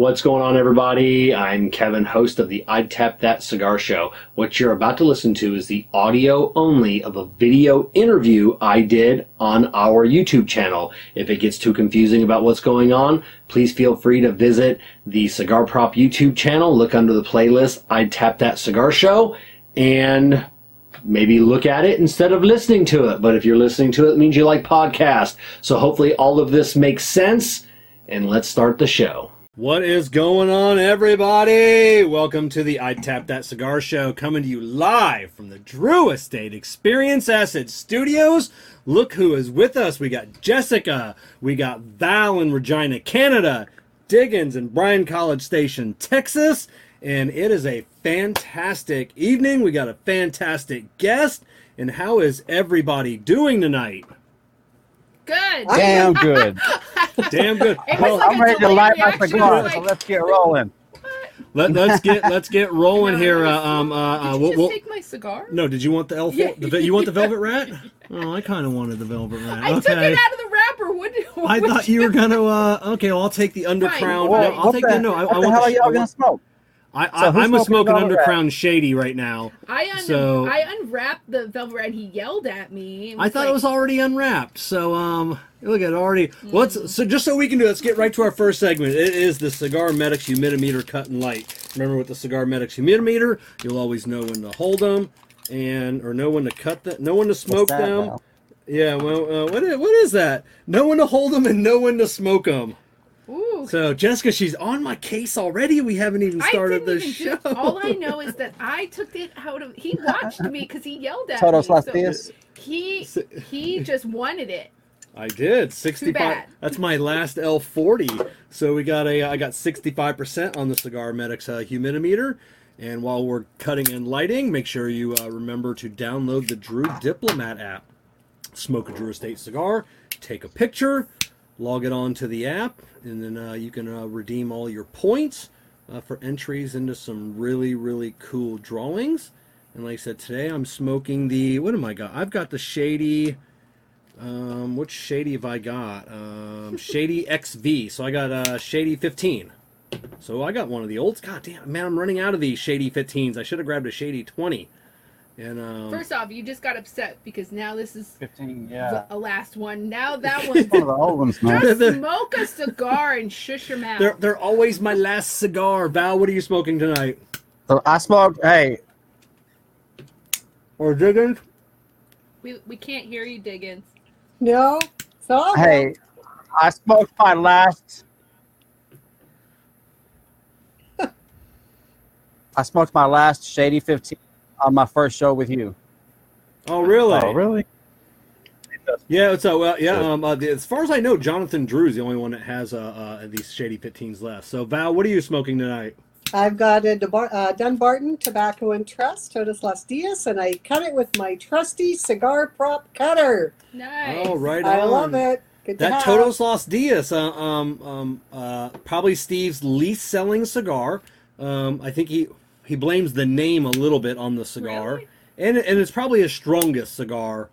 What's going on, everybody? I'm Kevin, host of the I'd Tap That Cigar Show. What you're about to listen to is the audio only of a video interview I did on our YouTube channel. If it gets too confusing about what's going on, please feel free to visit the Cigar Prop YouTube channel, look under the playlist I'd Tap That Cigar Show, and maybe look at it instead of listening to it. But if you're listening to it, it means you like podcasts. So hopefully all of this makes sense, and let's start the show. What is going on, everybody? Welcome to the I Tap That Cigar Show, coming to you live from the Drew Estate Experience Acid Studios. Look who is with us. We got Jessica, we got Val in Regina, Canada, Diggins in Bryan College Station, Texas, and it is a fantastic evening. We got a fantastic guest. And how is everybody doing tonight? Good. Damn good. Damn good. Well, like I'm ready to light my cigar, like- so let's get rolling. let, us get let's get rolling No, here. Uh, um, uh, Did uh, you we'll, just we'll- take my cigar? no, did you want the elf? Yeah. The, you want the velvet rat? Oh, I kind of wanted the velvet rat. I okay. took it out of the wrapper. What? I thought you were gonna. Uh, okay, well, I'll take the undercrown. Fine. No, I'll what take the, the no. I, what I the want hell the, are y'all gonna smoke? I, So I, who's I'm a smoking smoking velvet rat? shady right now. I un- So- I unwrapped the velvet rat. He yelled at me. I thought like, it was already unwrapped. So um, look at it already. Let's so just so we can do. Let's get right to our first segment. It is the Cigar Medics Humidimeter Cut and Light. Remember with the Cigar Medics Humidimeter, you'll always know when to hold them and or know when to cut them, know when to smoke What's that, them. Val? Yeah, well, uh, what is, what is that? Know when to hold them and know when to smoke them. Ooh. So Jessica, she's on my case already. We haven't even started the show. do- all I know is that I took it out of. He watched me because he yelled at Todos me. las so he he just wanted it. I did. 65. That's my last L40. So we got a I got 65% on the Cigar Medics uh, humidimeter. And while we're cutting and lighting, make sure you uh, remember to download the Drew Diplomat app. Smoke a Drew Estate cigar, take a picture, log it on to the app, and then uh, you can uh, redeem all your points uh, for entries into some really, really cool drawings. And like I said, today I'm smoking the, what am I got? I've got the Shady, um, which Shady have I got? Um, Shady XV. So I got uh, Shady 15. So I got one of the olds. God damn, man, I'm running out of these Shady 15s. I should have grabbed a Shady 20. And um, First off, you just got upset because now this is 15, the yeah. a last one. Now that one's One of the old ones, man. just smoke a cigar and shush your mouth. they're, they're always my last cigar. Val, what are you smoking tonight? So I smoked, hey, Or Diggins? We we can't hear you, Diggins. No, So hey, I smoked my last. I smoked my last Shady 15 on my first show with you. Oh, really? Oh, really? Yeah, it's uh, well, yeah. Um, uh, the, as far as I know, Jonathan Drew is the only one that has uh, uh, these Shady 15s left. So, Val, what are you smoking tonight? I've got a Debar- uh, Dunbarton Tobacco and Trust, Todas Las Dias, and I cut it with my trusty cigar prop cutter. Nice. Oh, right I on. love it. Good to That have. Todos Los Dias, uh, um, um, uh, probably Steve's least selling cigar. Um, I think he he blames the name a little bit on the cigar, Really? and and it's probably his strongest cigar.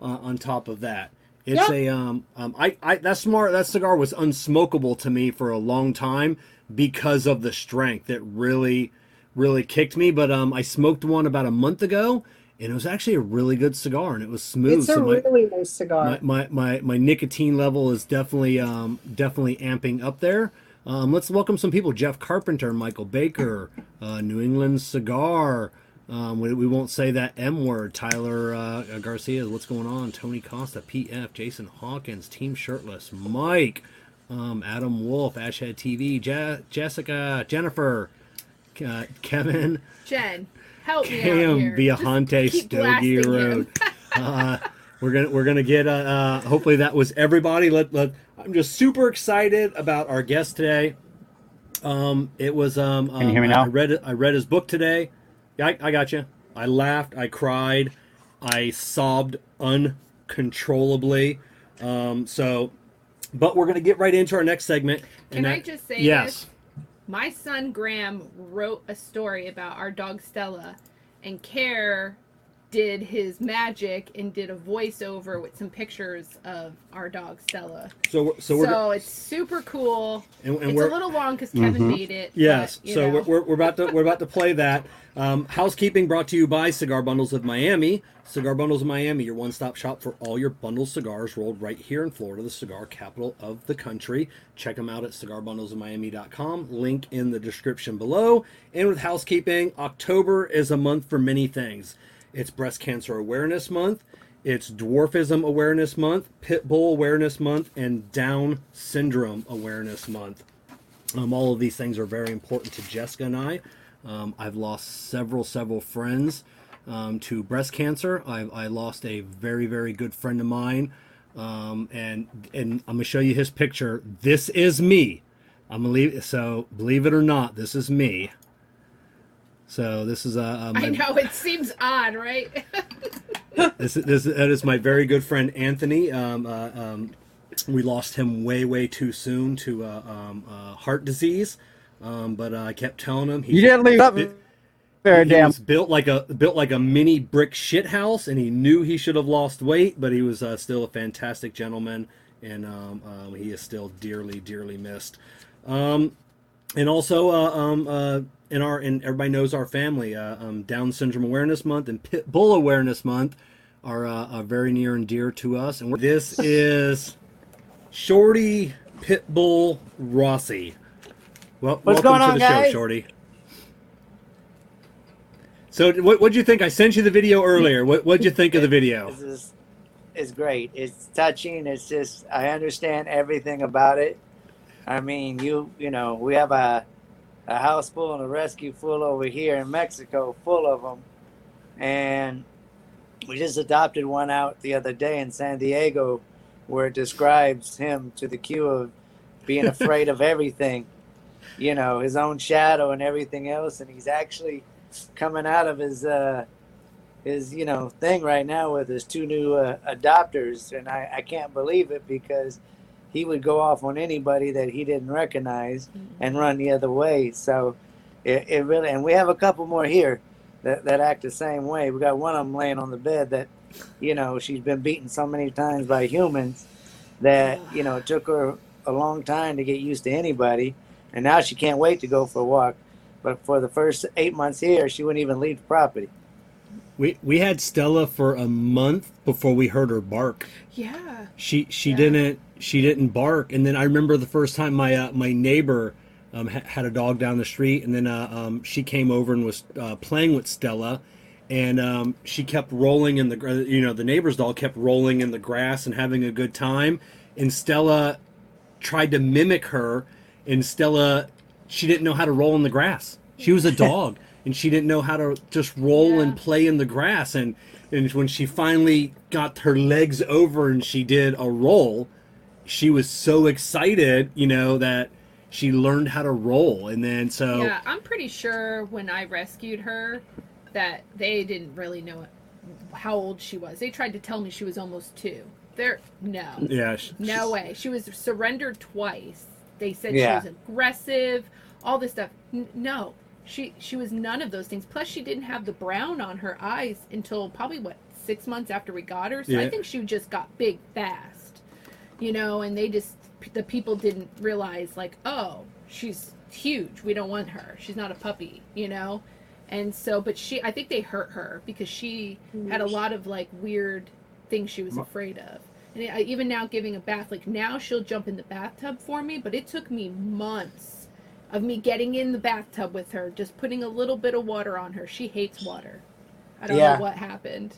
Uh, on top of that, it's Yeah. a um, um, I, I that smart that cigar was unsmokable to me for a long time because of the strength. It really really kicked me. But um, I smoked one about a month ago, and it was actually a really good cigar, and it was smooth. It's a so my- really nice cigar. my, my, my, my nicotine level is definitely um, definitely amping up there. Um, let's welcome some people: Jeff Carpenter, Michael Baker, uh, New England Cigar. Um, we, we won't say that M word. Tyler uh, Garcia, what's going on? Tony Costa, PF, Jason Hawkins, Team Shirtless, Mike, um, Adam Wolf, Ashhead TV, Je- Jessica, Jennifer, uh, Kevin, Jen, help me out Cam here. Viajante Stogie. Road. uh, we're gonna we're gonna get uh, uh hopefully that was everybody. Let let I'm just super excited about our guest today. Um, it was um, you hear me um, now? I read. I read his book today. Yeah, I, I got you. I laughed. I cried. I sobbed uncontrollably. Um, so, but we're gonna get right into our next segment. Can and I just say yes? this? My son Graham wrote a story about our dog Stella, and Care did his magic and did a voiceover with some pictures of our dog Stella. So we're- so So, it's super cool. and, and it's we're a little long because Kevin Mhm. made it. Yes. but, So know. we're, we're, we're about to we're about to play that. Um, housekeeping brought to you by Cigar Bundles of Miami. Cigar Bundles of Miami, your one-stop shop for all your bundled cigars rolled right here in Florida, the cigar capital of the country. Check them out at cigarbundlesofmiami.com. Link in the description below. And with housekeeping, October is a month for many things. It's Breast Cancer Awareness Month. It's Dwarfism Awareness Month, Pit Bull Awareness Month, and Down Syndrome Awareness Month. Um, all of these things are very important to Jessica and I. Um, I've lost several, several friends um, to breast cancer. I, I lost a very, very good friend of mine, um, and and I'm gonna show you his picture. This is me. I'm gonna leave. So believe it or not, this is me. So this is a. Uh, I know it seems odd, right? this, this that is my very good friend Anthony. Um, uh, um, we lost him way way too soon to uh, um, uh, heart disease, um, but uh, I kept telling him he, You didn't leave up he- very he damn. was built like a built like a mini brick shit house, and he knew he should have lost weight, but he was uh, still a fantastic gentleman, and um, um, he is still dearly dearly missed. Um, and also uh, um, uh, in our and everybody knows our family uh, um, Down Syndrome Awareness Month and Pit Bull Awareness Month are, uh, are very near and dear to us. And we're, this is Shorty Pit Boss Rossi. Well, What's welcome going on, to the show, guys? Shorty. So, what what'd you think? I sent you the video earlier. What what'd you think of the video? This is is great. It's touching. It's just I understand everything about it. I mean, you you know, we have a a house full and a rescue full over here in Mexico, full of them, and we just adopted one out the other day in San Diego, where it describes him to the cue of being afraid of everything, you know, his own shadow and everything else, and he's actually coming out of his uh his you know thing right now with his two new uh, adopters. And I, I can't believe it because he would go off on anybody that he didn't recognize mm-hmm. and run the other way. So it, it really and we have a couple more here that, that act the same way. We got one of them laying on the bed that you know she's been beaten so many times by humans that you know it took her a long time to get used to anybody. And now she can't wait to go for a walk. But for the first eight months here she wouldn't even leave the property. We we had Stella for a month before we heard her bark. yeah. She she Yeah. didn't she didn't bark, and then I remember the first time my uh, my neighbor um, ha- had a dog down the street, and then uh, um, she came over and was uh, playing with Stella, and um, she kept rolling in the you know the neighbor's dog kept rolling in the grass and having a good time, and Stella tried to mimic her, and Stella she didn't know how to roll in the grass. She was a dog, and she didn't know how to just roll and play in the grass, and and when she finally got her legs over and she did a roll, she was so excited, you know, that she learned how to roll. And then so Yeah, I'm pretty sure when I rescued her that they didn't really know how old she was. They tried to tell me she was almost two. There, no, yeah, sh- no way. She was surrendered twice. They said Yeah. she was aggressive, all this stuff. N- no, she she was none of those things. Plus, she didn't have the brown on her eyes until probably what six months after we got her. So Yeah. I think she just got big fast, you know. And they just the people didn't realize like, oh, she's huge. We don't want her. She's not a puppy, you know. And so, but she, I think they hurt her because she had a lot of like weird things she was afraid of. And I, even now, giving a bath, like now she'll jump in the bathtub for me, but it took me months of me getting in the bathtub with her, just putting a little bit of water on her. She hates water. I don't Yeah. know what happened.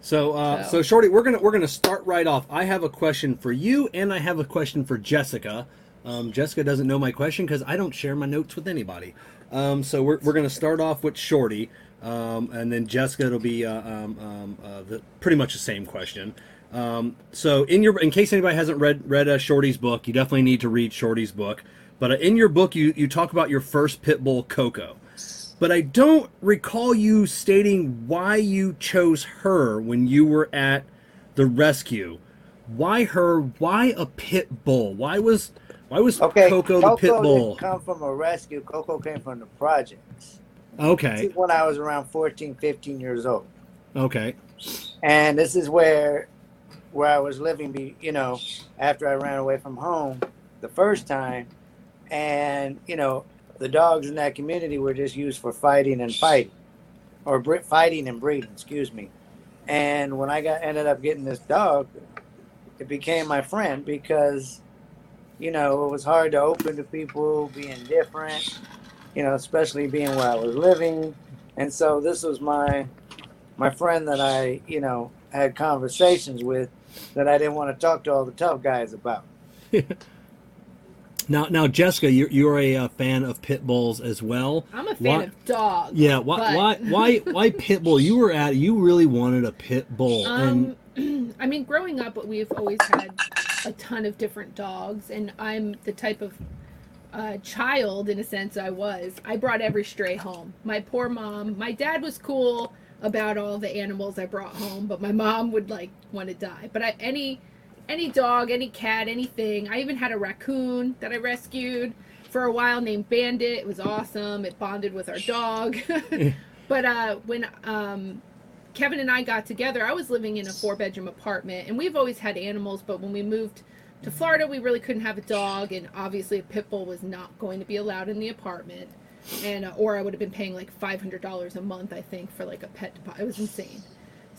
So, uh, so So- Shorty, we're gonna we're gonna start right off. I have a question for you, and I have a question for Jessica. Um, Jessica doesn't know my question because I don't share my notes with anybody. Um, so we're we're gonna start off with Shorty, um, and then Jessica it'll be uh, um, um, uh, the, pretty much the same question. Um, so in your in case anybody hasn't read read uh, Shorty's book, you definitely need to read Shorty's book. But uh, in your book, you you talk about your first pit bull, Coco but I don't recall you stating why you chose her when you were at the rescue. Why her? Why a pit bull? Why was why was Okay, Coco the pit bull? didn't come from a rescue. Coco came from the projects. This Okay. is when I was around 14, 15 years old. Okay. and this is where where I was living be you know after I ran away from home the first time and you know the dogs in that community were just used for fighting and fighting or bre- fighting and breeding excuse me and when I got ended up getting this dog it became my friend because you know it was hard to open to people being different you know especially being where I was living and so this was my my friend that I, you know, had conversations with that I didn't want to talk to all the tough guys about. Now, now, Jessica, you're you're a uh, fan of pit bulls as well. I'm a fan Why- of dogs. Yeah. Why? but- Why? Why? Why pit bull? You were at. You really wanted a pit bull, and Um, I mean, growing up, we've always had a ton of different dogs, and I'm the type of uh, child, in a sense, I was. I brought every stray home. My poor mom. My dad was cool about all the animals I brought home, but my mom would like want to die. But I, any any dog, any cat, anything. I even had a raccoon that I rescued for a while named Bandit. It was awesome. It bonded with our dog. but uh, when um, Kevin and I got together, I was living in a four bedroom apartment, and we've always had animals, but when we moved to Florida, we really couldn't have a dog, and obviously a pit bull was not going to be allowed in the apartment. And uh, or I would have been paying like five hundred dollars a month, I think, for like a pet deposit. It was insane.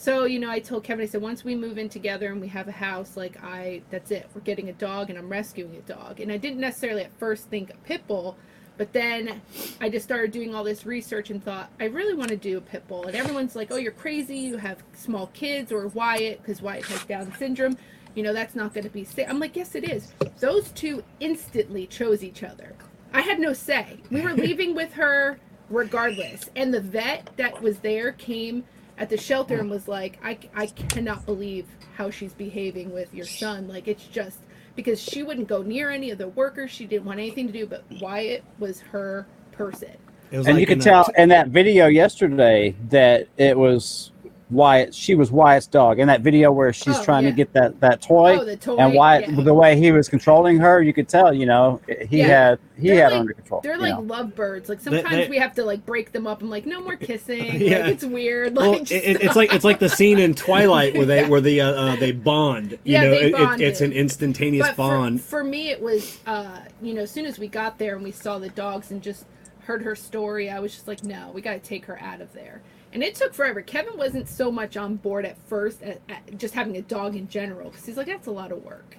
So you know, I told Kevin, I said, once we move in together and we have a house, like I, that's it. We're getting a dog, and I'm rescuing a dog. And I didn't necessarily at first think a pit bull, but then I just started doing all this research and thought, I really want to do a pit bull. And everyone's like, oh, you're crazy. You have small kids or Wyatt, because Wyatt has Down syndrome. You know, that's not going to be safe. I'm like, yes, it is. Those two instantly chose each other. I had no say. We were leaving with her regardless. And the vet that was there came at the shelter and was like, I, I cannot believe how she's behaving with your son. Like, it's just because she wouldn't go near any of the workers. She didn't want anything to do, but Wyatt was her person. it was and like you could tell a- in that video yesterday that it was Wyatt. She was Wyatt's dog. In that video where she's Oh, trying yeah. to get that that toy, oh, the toy. and Wyatt, yeah. the way he was controlling her, you could tell. You know, he Yeah. had he They're had her like- under control. They're like know. lovebirds. Like sometimes they- we have to like break them up. I'm like, no more kissing. Yeah. Like it's weird. Like it, it- it's like it's like the scene in Twilight where they where the uh, uh, they bond. You Yeah, know, they it, it, bonded. it's an instantaneous but bond. For, for me, it was, uh, you know, as soon as we got there and we saw the dogs and just heard her story, I was just like, no, we got to take her out of there. And it took forever. Kevin wasn't so much on board at first, at, at just having a dog in general, because he's like, that's a lot of work.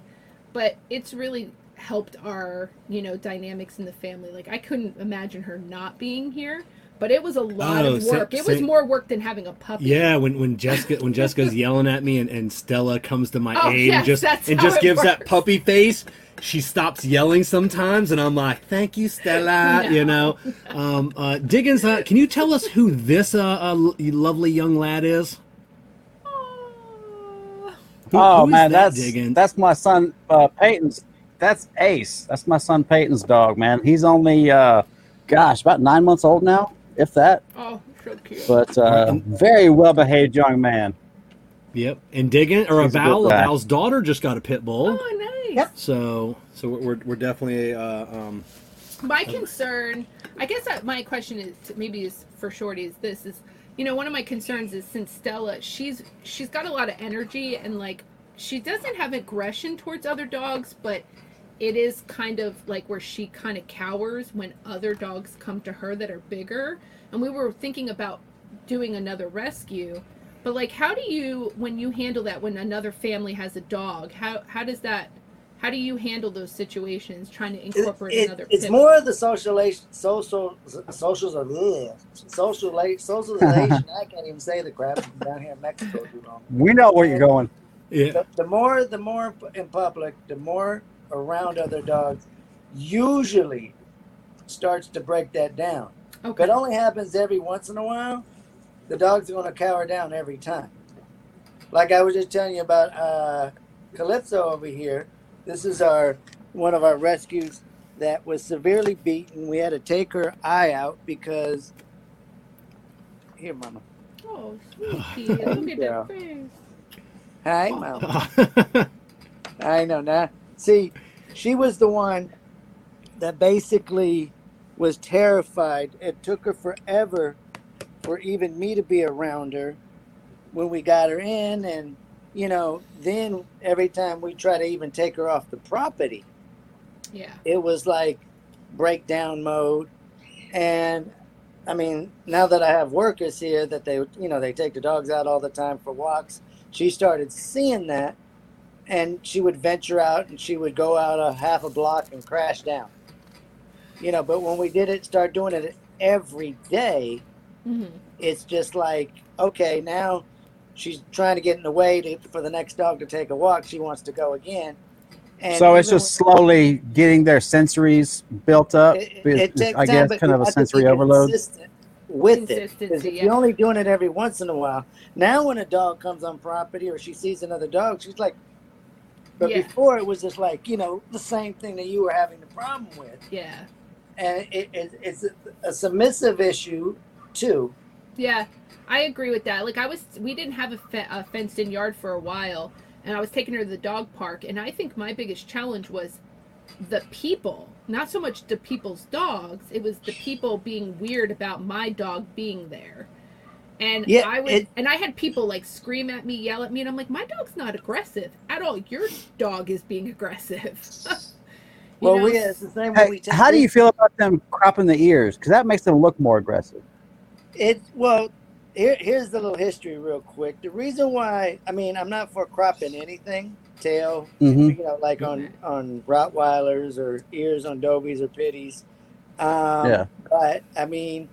But it's really helped our, you know, dynamics in the family. Like, I couldn't imagine her not being here, but it was a lot Oh, of sa- work. it was sa- more work than having a puppy. Yeah, when when Jessica when Jessica's yelling at me and, and Stella comes to my Oh, aid yes, and just and just it gives that puppy face, she stops yelling sometimes, and I'm like, "Thank you, Stella." No. You know, um, uh, Diggins, uh, can you tell us who this uh, uh, lovely young lad is? Oh. Who- oh who is man, that, that's Diggins? that's my son uh, Peyton's. That's Ace. That's my son Peyton's dog, man. He's only, uh, gosh, about nine months old now, if that. Oh, so cute. But uh, very well behaved young man. Yep, and Diggin or He's a Val, good. Val's daughter just got a pit bull. oh, nice. Yep. So so we're we're definitely uh, um, my concern i guess that my question is maybe is for shorty is this is you know one of my concerns is since stella she's she's got a lot of energy and like she doesn't have aggression towards other dogs but it is kind of like where she kind of cowers when other dogs come to her that are bigger and we were thinking about doing another rescue but like how do you when you handle that when another family has a dog how how does that how do you handle those situations trying to incorporate it- another it's pit more of the socialization, social, socials of ugh, sociala- socialization. I can't even say the crap down here in Mexico too long. We know where you're going. yeah. The, the more, the more in public, the more around other dogs, usually starts to break that down. Okay. If it only happens every once in a while, the dog's going to cower down every time. Like I was just telling you about uh, Calypso over here. This is our one of our rescues that was severely beaten. We had to take her eye out because here, Mama. Oh, sweetie. Look at Yeah. that face. Hi, Mama. I know now. See, she was the one that basically was terrified. It took her forever for even me to be around her when we got her in. And, you know, then every time we try to even take her off the property, Yeah. it was like breakdown mode. And I mean, now that I have workers here that they, you know, they take the dogs out all the time for walks, she started seeing that and she would venture out and she would go out a half a block and crash down. You know, but when we did it, start doing it every day, hmm it's just like, okay, now she's trying to get in the way to, for the next dog to take a walk. She wants to go again. And so it's just slowly getting their sensories built up. It, It's- it takes I guess but kind of a sensory overload. With it, because if yeah. you're only doing it every once in a while, now when a dog comes on property or she sees another dog, she's like. But Yeah. before it was just like you know the same thing that you were having the problem with, Yeah. and it, it, it's a, a submissive issue too. Yeah, I agree with that. Like I was, we didn't have a, fe- a fenced-in yard for a while, and I was taking her to the dog park, and I think my biggest challenge was the people. Not so much the people's dogs; it was the people being weird about my dog being there. And Yeah, I was, it- and I had people like scream at me, yell at me, and I'm like, my dog's not aggressive at all. Your dog is being aggressive. Well, know? we it's the same way we Hey, take how do you feel about them cropping the ears? Because that makes them look more aggressive. It well, here, here's the little history real quick. The reason why, I mean, I'm not for cropping anything, tail, hmm you know, like on on Rottweilers or ears on Dobies or Pitties. Um, Yeah. But I mean,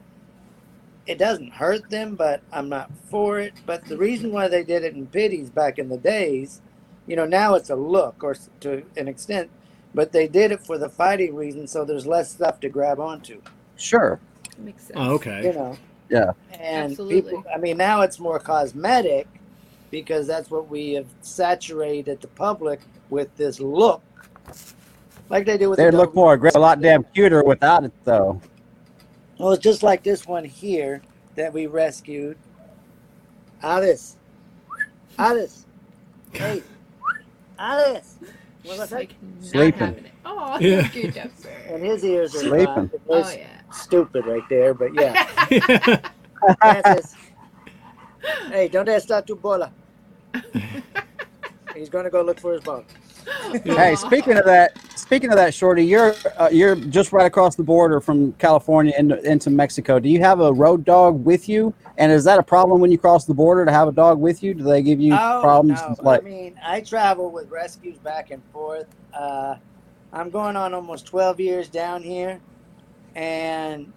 it doesn't hurt them, but I'm not for it. But the reason why they did it in Pitties back in the days, you know, now it's a look or to an extent, but they did it for the fighting reason, so there's less stuff to grab onto. Sure. makes sense. Oh, you okay. know. Yeah. And Absolutely. people, I mean, now it's more cosmetic because that's what we have saturated the public with this look, like they do with. They'd the look more aggressive, a lot damn cuter without it, though. Well, it's just like this one here that we rescued. Alice, Alice, hey, Alice. What was that? like not Sleeping. Oh, Yeah. thank Jeffrey. And his ears are Sleeping. Oh yeah. stupid right there, but yeah. Francis. hey, don't start to bola. He's gonna go look for his ball. Hey, speaking of that, speaking of that, Shorty, you're uh, you're just right across the border from California into, into Mexico. Do you have a road dog with you? And is that a problem when you cross the border to have a dog with you? Do they give you Oh, problems? no. Like, I mean, I travel with rescues back and forth. Uh, I'm going on almost 12 years down here, and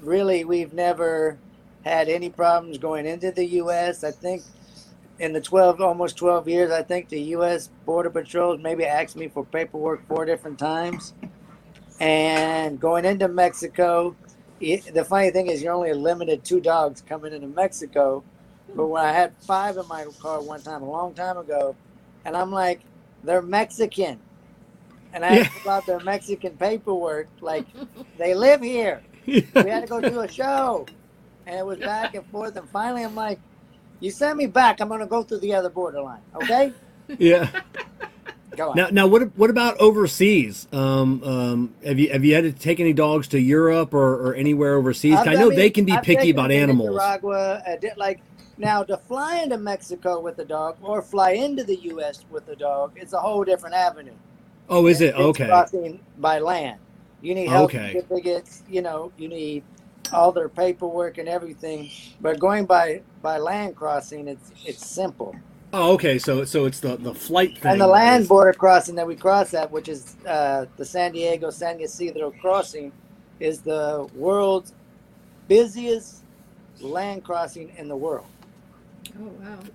really, we've never had any problems going into the U.S. I think in the 12, almost 12 years, I think the U.S. Border Patrol maybe asked me for paperwork four different times. And going into Mexico, it, the funny thing is, you're only limited two dogs coming into Mexico. But when I had five in my car one time, a long time ago, and I'm like, they're Mexican. And I Yeah. asked about their Mexican paperwork. Like, they live here. We had to go do a show. And it was back and forth. And finally, I'm like, you send me back. I'm going to go through the other borderline. Okay? yeah. Go on. Now, now, what what about overseas? Um, um, have you have you had to take any dogs to Europe or, or anywhere overseas? I know they can be I've picky about animals. Nicaragua, did, like now to fly into Mexico with a dog or fly into the U.S. with a dog, it's a whole different avenue. Oh, is it okay? Crossing by land, you need health Okay. certificates. You know, you need all their paperwork and everything. But going by by land crossing, it's it's simple. Oh, okay. So so it's the the flight thing. And the land border crossing that we cross at, which is uh, the San Diego San Ysidro crossing, is the world's busiest land crossing in the world. Oh wow.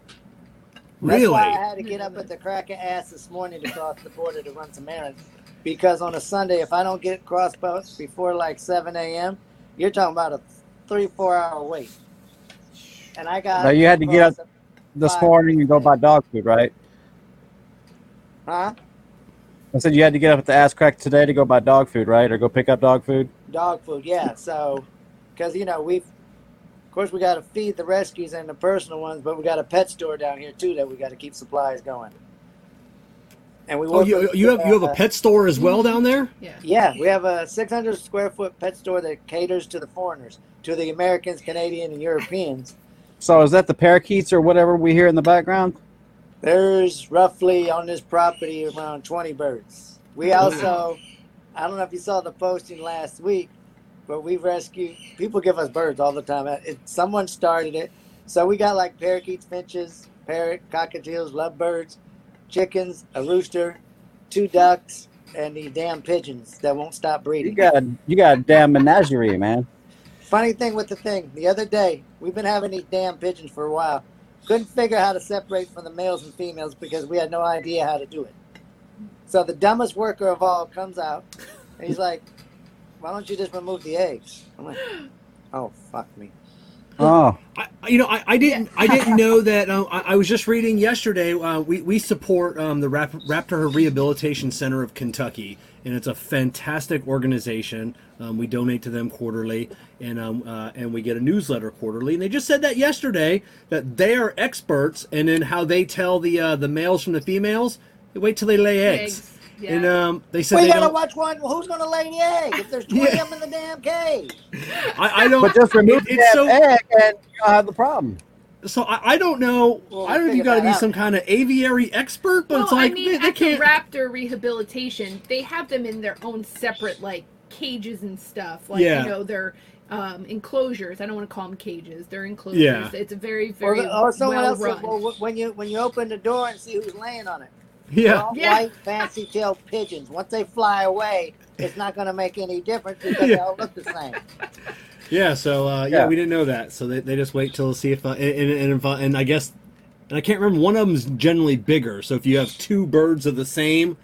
That's Really? why I had to get up at the crack of ass this morning to cross the border to run some errands. Because on a Sunday, if I don't get across bo- before like 7 a.m., you're talking about a three, four hour wait. And I got. So you had to get up- this Five. morning and go buy dog food, right? Huh? I said you had to get up at the ass crack today to go buy dog food, right? Or go pick up dog food. Dog food, yeah. So, because, you know, we've. Of course, we got to feed the rescues and the personal ones, but we got a pet store down here too that we got to keep supplies going. And we Oh, you, with, you have you have a uh, pet store as well down there? Yeah. Yeah, we have a 600 square foot pet store that caters to the foreigners, to the Americans, Canadian, and Europeans. So is that the parakeets or whatever we hear in the background? There's roughly on this property around 20 birds. We also, I don't know if you saw the posting last week, but we rescue people give us birds all the time. It, someone started it, so we got like parakeets, finches, parrot, cockatiels, lovebirds, chickens, a rooster, two ducks, and these damn pigeons that won't stop breeding. You got you got a damn menagerie, man. Funny thing with the thing, the other day, we've been having these damn pigeons for a while. Couldn't figure how to separate from the males and females because we had no idea how to do it. So the dumbest worker of all comes out and he's like, Why don't you just remove the eggs? I'm like, Oh, fuck me. Oh, I, you know, I, I didn't, I didn't know that. Uh, I, I was just reading yesterday. Uh, we we support um, the Rap- Raptor Rehabilitation Center of Kentucky, and it's a fantastic organization. Um, we donate to them quarterly, and um, uh, and we get a newsletter quarterly. And they just said that yesterday that they are experts, and in how they tell the uh, the males from the females. They wait till they lay eggs, Eggs, yeah. and um, they said we they gotta don't. watch one. Well, Who's gonna lay the egg? If there's 20 Yeah. of them in the damn cage. I, I don't. but just remove it- the it's so- egg and you don't have the problem. So I, I don't know. Well, I don't know if you figure got to be out. some kind of aviary expert, but well, it's like I mean, they, they at can't. the raptor rehabilitation, they have them in their own separate like cages and stuff. Like Yeah. you know, they're um, enclosures. I don't want to call them cages. They're enclosures. Yeah. It's a very Or, very the- or someone well else run. said, well, when you when you open the door and see who's laying on it. Yeah. They're all Yeah. white fancy tailed pigeons. Once they fly away, it's not going to make any difference because they all look the same. Yeah, so uh, yeah, Yeah. we didn't know that. So they, they just wait till see if uh, and, and, and, and I guess and I can't remember one of them's generally bigger. So if you have two birds of the same,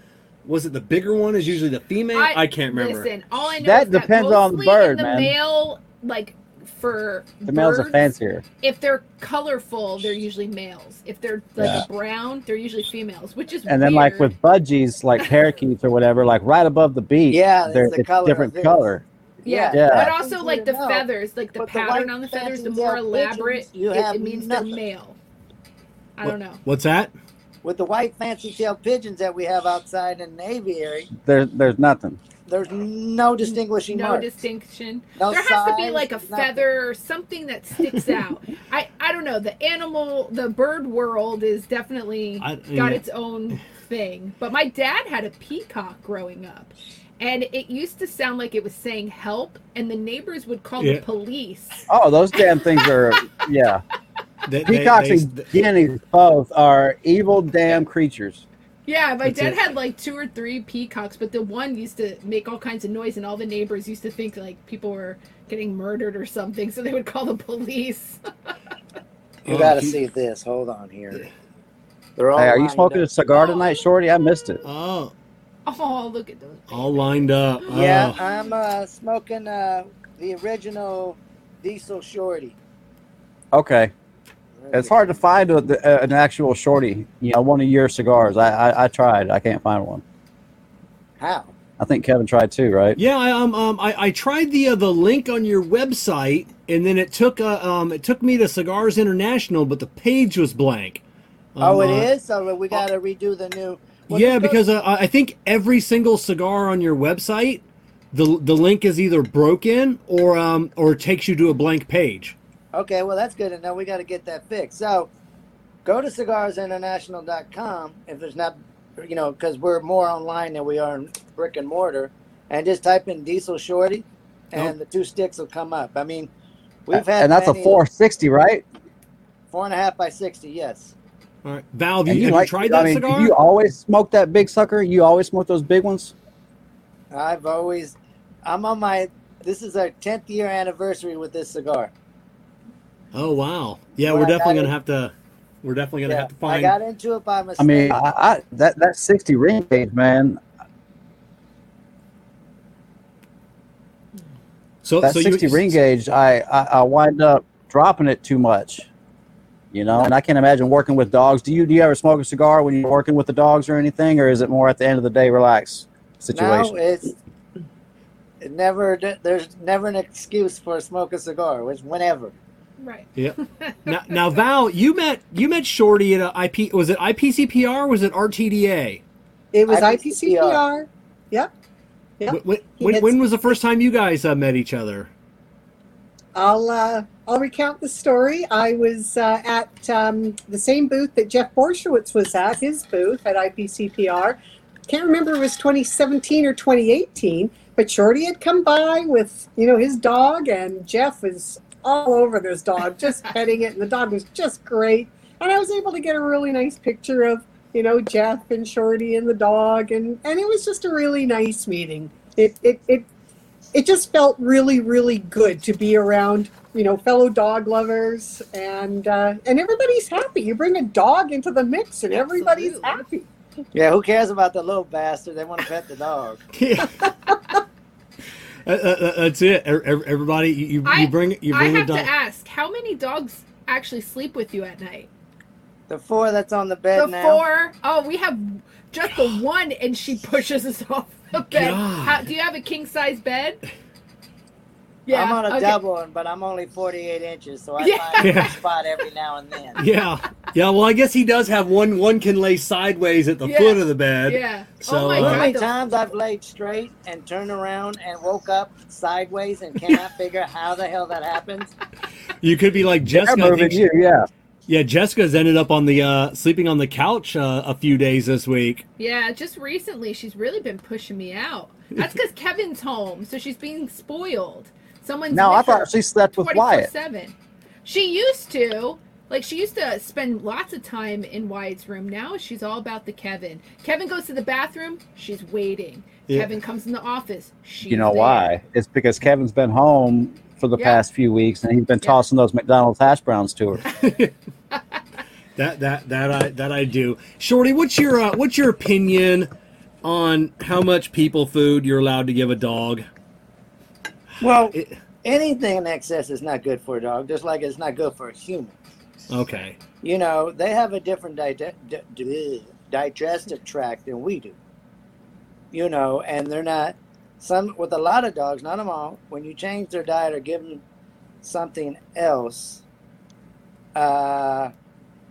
was it the bigger one is usually the female? I, can't remember. Listen, all I know That is that depends on the bird, in the man. male, like for The males are fancier. If they're colorful, they're usually males. If they're like Yeah. brown, they're usually females, which is And then like with budgies, like parakeets or whatever, like right above the beak, Yeah, they're it's the it's color different color. Yeah. Yeah. But also like the know. feathers, like the But pattern white on the feathers, the more elaborate, pigeons, you it, it means nothing. they're male. I What- don't know. What's that? With the white fancy tailed pigeons that we have outside in the aviary, There, there's nothing. There's no distinguishing No marks. distinction. No there has to be like a nothing. feather or something that sticks out. I I don't know. The animal, the bird world is definitely I- got yeah. its own thing. But my dad had a peacock growing up. And it used to sound like it was saying help, and the neighbors would call Yeah. the police. Oh, those damn things are yeah. They, they- Peacocks they- and guineas both are evil damn creatures. Yeah, my That's dad it. had like two or three peacocks, but the one used to make all kinds of noise, and all the neighbors used to think like people were getting murdered or something, so they would call the police. You Oh, got to he- see this. Hold on here. They're all Hey, are you smoking up. a cigar tonight, Shorty? I missed it. Oh, oh, look at those. all lined up. Yeah, Oh. I'm uh, smoking uh, the original Diesel Shorty. Okay, it's hard to find a, the- an actual Shorty. You know, one of your cigars. I, I I tried. I can't find one. How? I think Kevin tried too, right? Yeah, I, um, um, I, I tried the uh, the link on your website, and then it took uh, um, it took me to Cigars International, but the page was blank. oh, Um, it uh, is. So we got to redo the new. Well, yeah, because uh, I think every single cigar on your website, the the link is either broken or um or takes you to a blank page. Okay, well that's good to know. We got to get that fixed. So go to cigarsinternational.com if there's not, you know, because we're more online than we are in brick and mortar, and just type in Diesel Shorty, and Nope. the two sticks will come up. I mean, we've had and that's a 460, right? four and a half by sixty. Yes. All right, Val, have And you, have like- you tried that I mean, cigar? do you always smoke that big sucker? You always smoke those big ones? I've always, I'm on my. This is our tenth year anniversary with this cigar. Oh wow, yeah, Well, we're I definitely gonna it. have to. We're definitely gonna Yeah, have to find. I find. got into it by mistake. I mean, I, I that that 60 ring gauge, man. so That so 60 you, ring gauge, I, I I wind up dropping it too much. You know, and I can't imagine working with dogs. Do you do you ever smoke a cigar when you're working with the dogs or anything, or is it more at the end of the day relax situation? No, it's it never. There's never an excuse for a smoke a cigar. It's whenever. Right. now, now Val, you met you met Shorty at a IP. Was it IPCPR? Or was it RTDA? It was IPCPR. IPCPR. Yep. Yep. When, when, had- when was the first time you guys uh, met each other? I'll uh, I'll recount the story. I was uh, at um, the same booth that Jeff Borysiewicz was at, his booth at IPCPR. Can't remember if it was 2017 or 2018, but Shorty had come by with you know his dog, and Jeff was all over this dog, just petting it, and the dog was just great. And I was able to get a really nice picture of you know Jeff and Shorty and the dog, and and it was just a really nice meeting. It it it it just felt really really good to be around you know fellow dog lovers and uh, and everybody's happy you bring a dog into the mix and everybody's Absolutely. happy Yeah, who cares about the little bastard? They want to pet the dog. Yeah. Uh, uh, uh, that's it. Everybody, you, you, I- you bring you I bring a have to ask, how many dogs actually sleep with you at night? The four that's on the bed The now. four oh we have just the one, and she pushes us off the bed. How, do you have a king size bed? Yeah, I'm on a okay. double one, but I'm only 48 inches, so I Yeah. find a Yeah. spot every now and then. Yeah, yeah. Well, I guess he does have one. One can lay sideways at the Yeah. foot of the bed. Yeah. So, oh my uh, You how many times I've laid straight and turned around and woke up sideways and cannot figure out how the hell that happens? You could be like They're Jessica. I think she- you, yeah. yeah, Jessica's ended up on the uh, sleeping on the couch uh, a few days this week. Yeah, just recently she's really been pushing me out. That's because Kevin's home, so she's being spoiled. Someone's No, I thought she slept with Wyatt. 24/7. She used to. Like she used to spend lots of time in Wyatt's room. Now she's all about the Kevin. Kevin goes to the bathroom, she's waiting. Yeah. Kevin comes in the office, she's You know there. why? It's because Kevin's been home for the Yeah. past few weeks and he's been Yeah. tossing those McDonald's hash browns to her. That that that I that I do. Shorty, what's your uh, what's your opinion on how much people food you're allowed to give a dog? Well, It- anything in excess is not good for a dog, just like it's not good for a human. okay. You know, they have a different di- di- di- digestive tract than we do. You know, and they're not some with a lot of dogs, not them all. When you change their diet or give them something else, uh,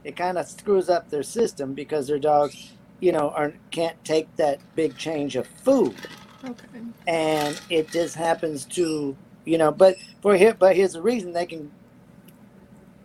it kind of screws up their system because their dogs, you know, are can't take that big change of food Okay. and it just happens to you know but for here but here's the reason they can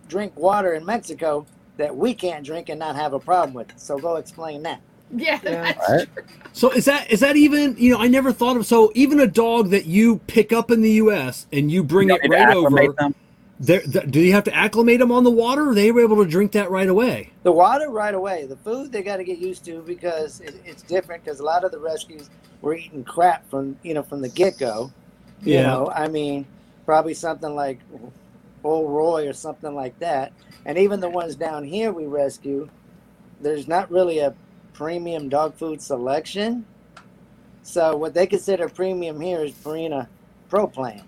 drink water in mexico that we can't drink and not have a problem with so go explain that Yeah, Yeah. that's Right. true. So is that is that even you know I never thought of so even a dog that you pick up in the U.S. and you bring You it right over, them. There, th- do you have to acclimate them on the water? Or they able to drink that right away? the water right away the food they got to get used to because it, it's different because a lot of the rescues were eating crap from you know from the get-go you Yeah. know i mean probably something like old roy or something like that and even the ones down here we rescue there's not really a premium dog food selection so what they consider premium here is Purina Pro Plan.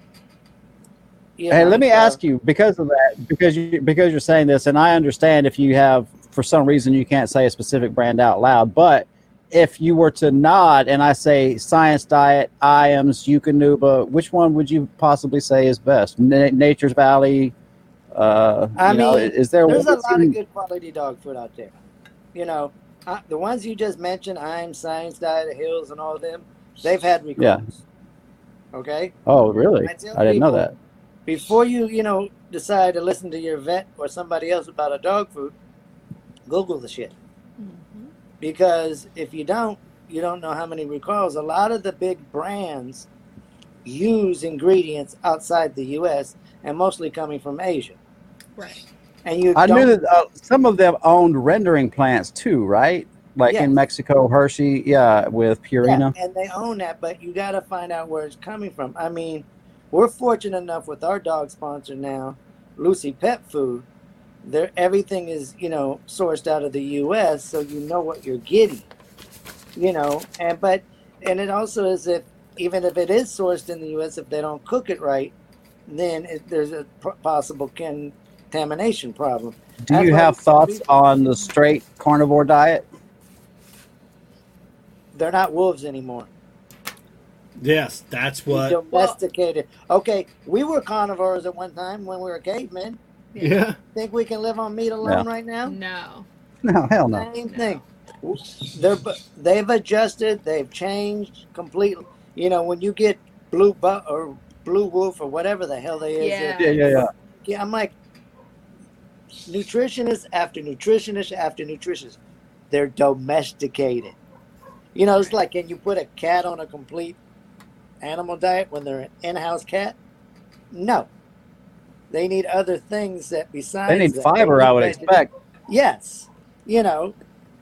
You Hey, know, let me so- ask you because of that, because you because you're saying this, and I understand if you have for some reason you can't say a specific brand out loud, but if you were to nod and I say Science Diet, Iams, Eukanuba, which one would you possibly say is best? Na- Nature's Valley. Uh, I you know, mean, is there There's a lot of good quality dog food out there. You know, uh, the ones you just mentioned, I'm Science Diet, Hills, and all of them, they've had recalls. Yeah. Okay? Oh, really? I I didn't know that. Before you, you know, decide to listen to your vet or somebody else about a dog food, Google the shit. Mhm. Because if you don't, you don't know how many recalls. A lot of the big brands use ingredients outside the U.S. and mostly coming from Asia. Right. And you I don't, knew that uh, some of them owned rendering plants too, right? Like Yes. in Mexico, Hershey, yeah, with Purina. Yeah, and they own that, but you got to find out where it's coming from. I mean, we're fortunate enough with our dog sponsor now, Lucy Pet Food. There, everything is you know sourced out of the U.S., so you know what you're getting. You know, and but and it also is if even if it is sourced in the U.S., if they don't cook it right, then it, there's a p- possible contamination problem. Do That's you have thoughts on the straight carnivore diet? They're not wolves anymore. Yes, that's We what. domesticated. Okay, we were carnivores at one time when we were cavemen. Yeah. Think we can live on meat alone Yeah. right now? No. No, hell no. Same No. thing. they're they've adjusted, they've changed completely. You know, when you get blue bu- or blue wolf or whatever the hell they is, Yeah. Yeah, yeah, yeah. yeah, I'm like nutritionist after nutritionist after nutritionist. They're domesticated. You know, it's like can you put a cat on a complete animal diet when they're an in-house cat? No. They need other things that besides They need that. fiber, They I would vegeta- expect. Yes. You know,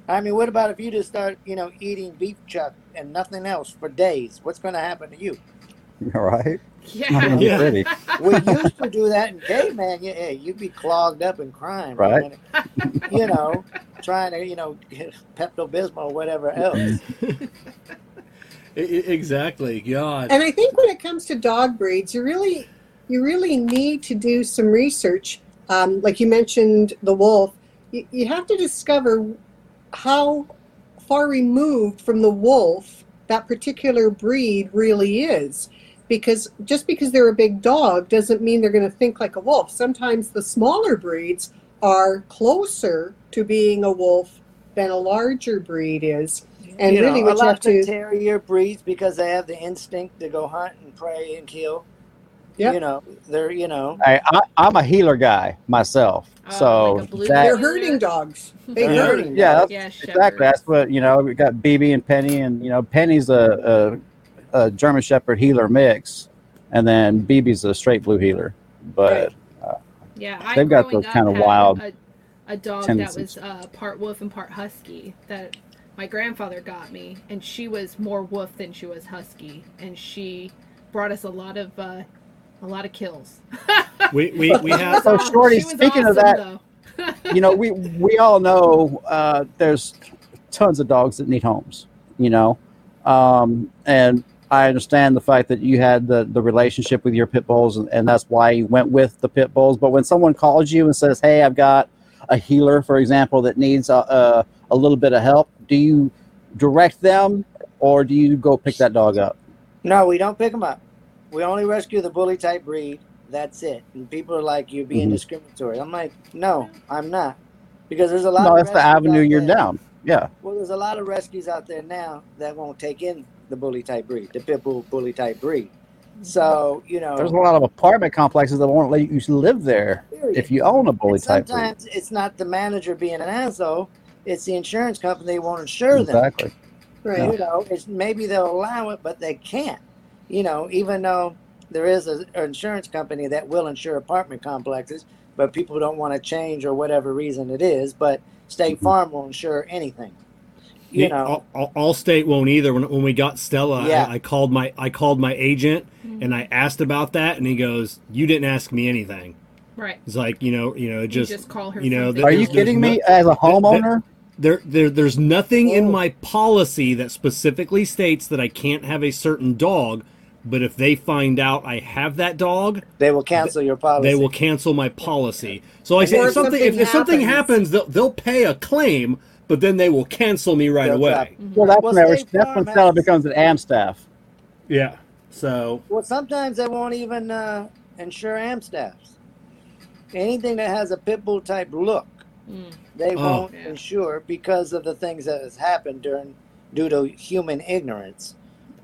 I mean, what about if you just start, you know, eating beef chuck and nothing else for days? What's going to happen to you? All right. Yeah. Not gonna be Yeah. pretty. We used to do that in caveman. Yeah, yeah, you'd be clogged up and crying, Right. man. You know, trying to, you know, Pepto Bismol or whatever else. Exactly. God. And I think when it comes to dog breeds, you really, you really need to do some research. Um, like you mentioned, the wolf. You, you have to discover how far removed from the wolf that particular breed really is. Because just because they're a big dog doesn't mean they're going to think like a wolf. Sometimes the smaller breeds are closer to being a wolf than a larger breed is. And you really, know, a you lot have of to terrier breeds because they have the instinct to go hunt and prey and kill. Yep. You know, they're you know, I, I, I'm a heeler guy myself, Oh, so like that, they're herding dogs. They They're herd. herding. yeah, that's Yeah, exactly. That's what you know. We got BB and Penny, and you know, Penny's a, a, a German Shepherd heeler mix, and then BB's a straight blue heeler. But Yeah, I They've got those kinda wild A, a dog tendencies. that was uh, part wolf and part husky that my grandfather got me, and she was more wolf than she was husky, and she brought us a lot of uh, a lot of kills. We, we, we have. So, Shorty, She was speaking of that- you know, we we all know uh, there's tons of dogs that need homes. You know, um, and I understand the fact that you had the the relationship with your pit bulls, and, and that's why you went with the pit bulls. But when someone calls you and says, "Hey, I've got a heeler, for example, that needs a, a, a little bit of help," do you direct them, or do you go pick that dog up? No, we don't pick them up. We only rescue the bully type breed. That's it. And people are like, "You're being Mhm. discriminatory." I'm like, "No, I'm not," because there's a lot. No, of that's the avenue you're there- down. Yeah, Well, there's a lot of rescues out there now that won't take in the bully type breed, the pit bull bully type breed. So you know, there's a lot of apartment complexes that won't let you live there period. if you own a bully And type. breed. sometimes it's not the manager being an asshole; it's the insurance company they won't insure them. Exactly. Right. You know, it's maybe they'll allow it, but they can't. You know, even though there is a, an insurance company that will insure apartment complexes, but people don't want to change or whatever reason it is. But State Mhm. Farm will insure anything. You know, all, all, Allstate won't either. When, when we got Stella, Yeah. I, I called my I called my agent Mm-hmm. and I asked about that, and he goes, "You didn't ask me anything." right. It's like you know, you know, You just, just call her. you know, something Are you kidding there's me? As a homeowner, there, there there's nothing in Oh. my policy that specifically states that I can't have a certain dog. But if they find out I have that dog, they will cancel your policy. they will cancel my policy. So I say if something if, something if something happens. happens, they'll, they'll pay a claim, but then they will cancel me right They'll away. drop- well, that's Well, when State that's when Stella becomes an AM staff. Yeah. So Well, sometimes they won't even uh, insure AmStaffs. Anything that has a pit bull type look, Mm, they Oh. won't Yeah. insure because of the things that has happened during due to human ignorance.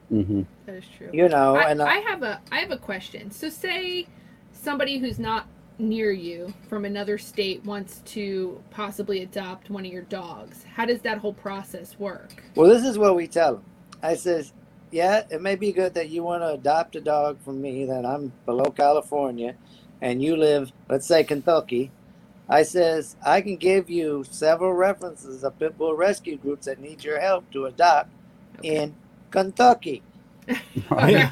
hmm that is true. You know, I, and uh, I have a I have a question. So say somebody who's not near you from another state wants to possibly adopt one of your dogs. How does that whole process work? well, this is what we tell them. I says, yeah, it may be good that you want to adopt a dog from me. That I'm below California, and you live, let's say, Kentucky. I says I can give you several references of pit bull rescue groups that need your help to adopt Okay. in Kentucky. Yeah.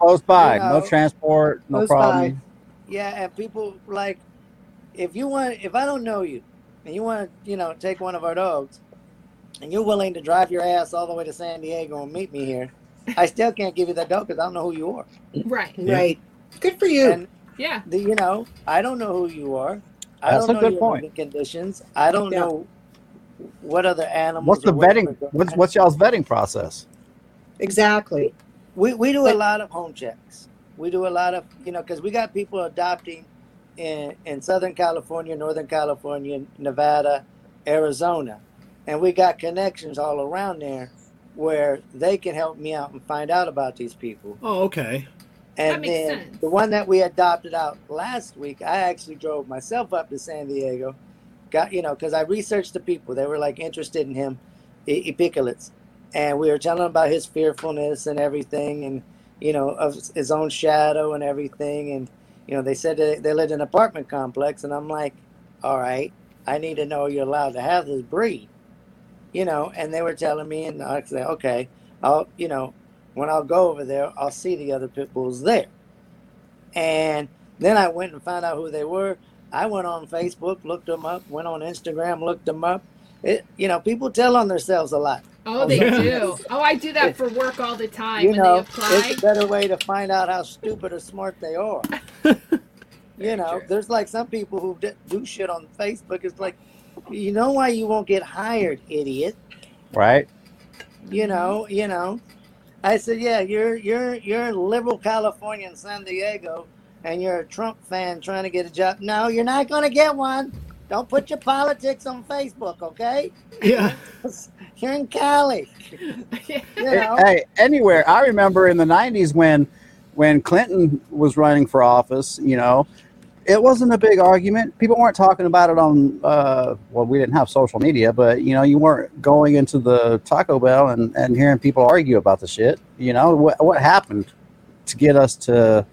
Close by, You no transport, no close problem. Yeah, and people like if you want if I don't know you and you want to, you know, take one of our dogs and you're willing to drive your ass all the way to San Diego and meet me here, I still can't give you that dog because I don't know who you are. Right. Right. Good for you. And Yeah. the, you know, I don't know who you are. I That's don't a know good your point. living conditions. I don't Yeah. know what other animals. What's the or whatever vetting? go- What's what's y'all's vetting process? exactly. We we do a But- lot of home checks. We do a lot of you know because we got people adopting in in Southern California, Northern California, Nevada, Arizona, and we got connections all around there where they can help me out and find out about these people. Oh, okay. And then sense. the one that we adopted out last week, I actually drove myself up to San Diego. Got you know, because I researched the people. They were like interested in him, Epiculates. And we were telling him about his fearfulness and everything and you know, of his own shadow and everything. And, you know, they said they, they lived in an apartment complex and I'm like, All right, I need to know you're allowed to have this breed. You know, and they were telling me and I said, Okay, I'll you know, when I'll go over there, I'll see the other pit bulls there. And then I went and found out who they were. I went on Facebook, looked them up, went on Instagram, looked them up. It, you know, people tell on themselves a lot. Oh, they Yeah. do. Oh, I do that for work all the time You when know, they apply. it's a better way to find out how stupid or smart they are. you know, True. there's like some people who do shit on Facebook. It's like, you know why you won't get hired, idiot. Right? you know, you know. I said, yeah, you're you're you're in liberal California in San Diego, and you're a Trump fan trying to get a job. No, you're not going to get one. Don't put your politics on Facebook, okay? Yeah. You're in Cali. You know, Hey, anywhere. I remember in the '90s when when Clinton was running for office. You know, it wasn't a big argument. People weren't talking about it on. Uh, well, we didn't have social media, but you know, you weren't going into the Taco Bell and, and hearing people argue about the shit. You know, what what happened to get us to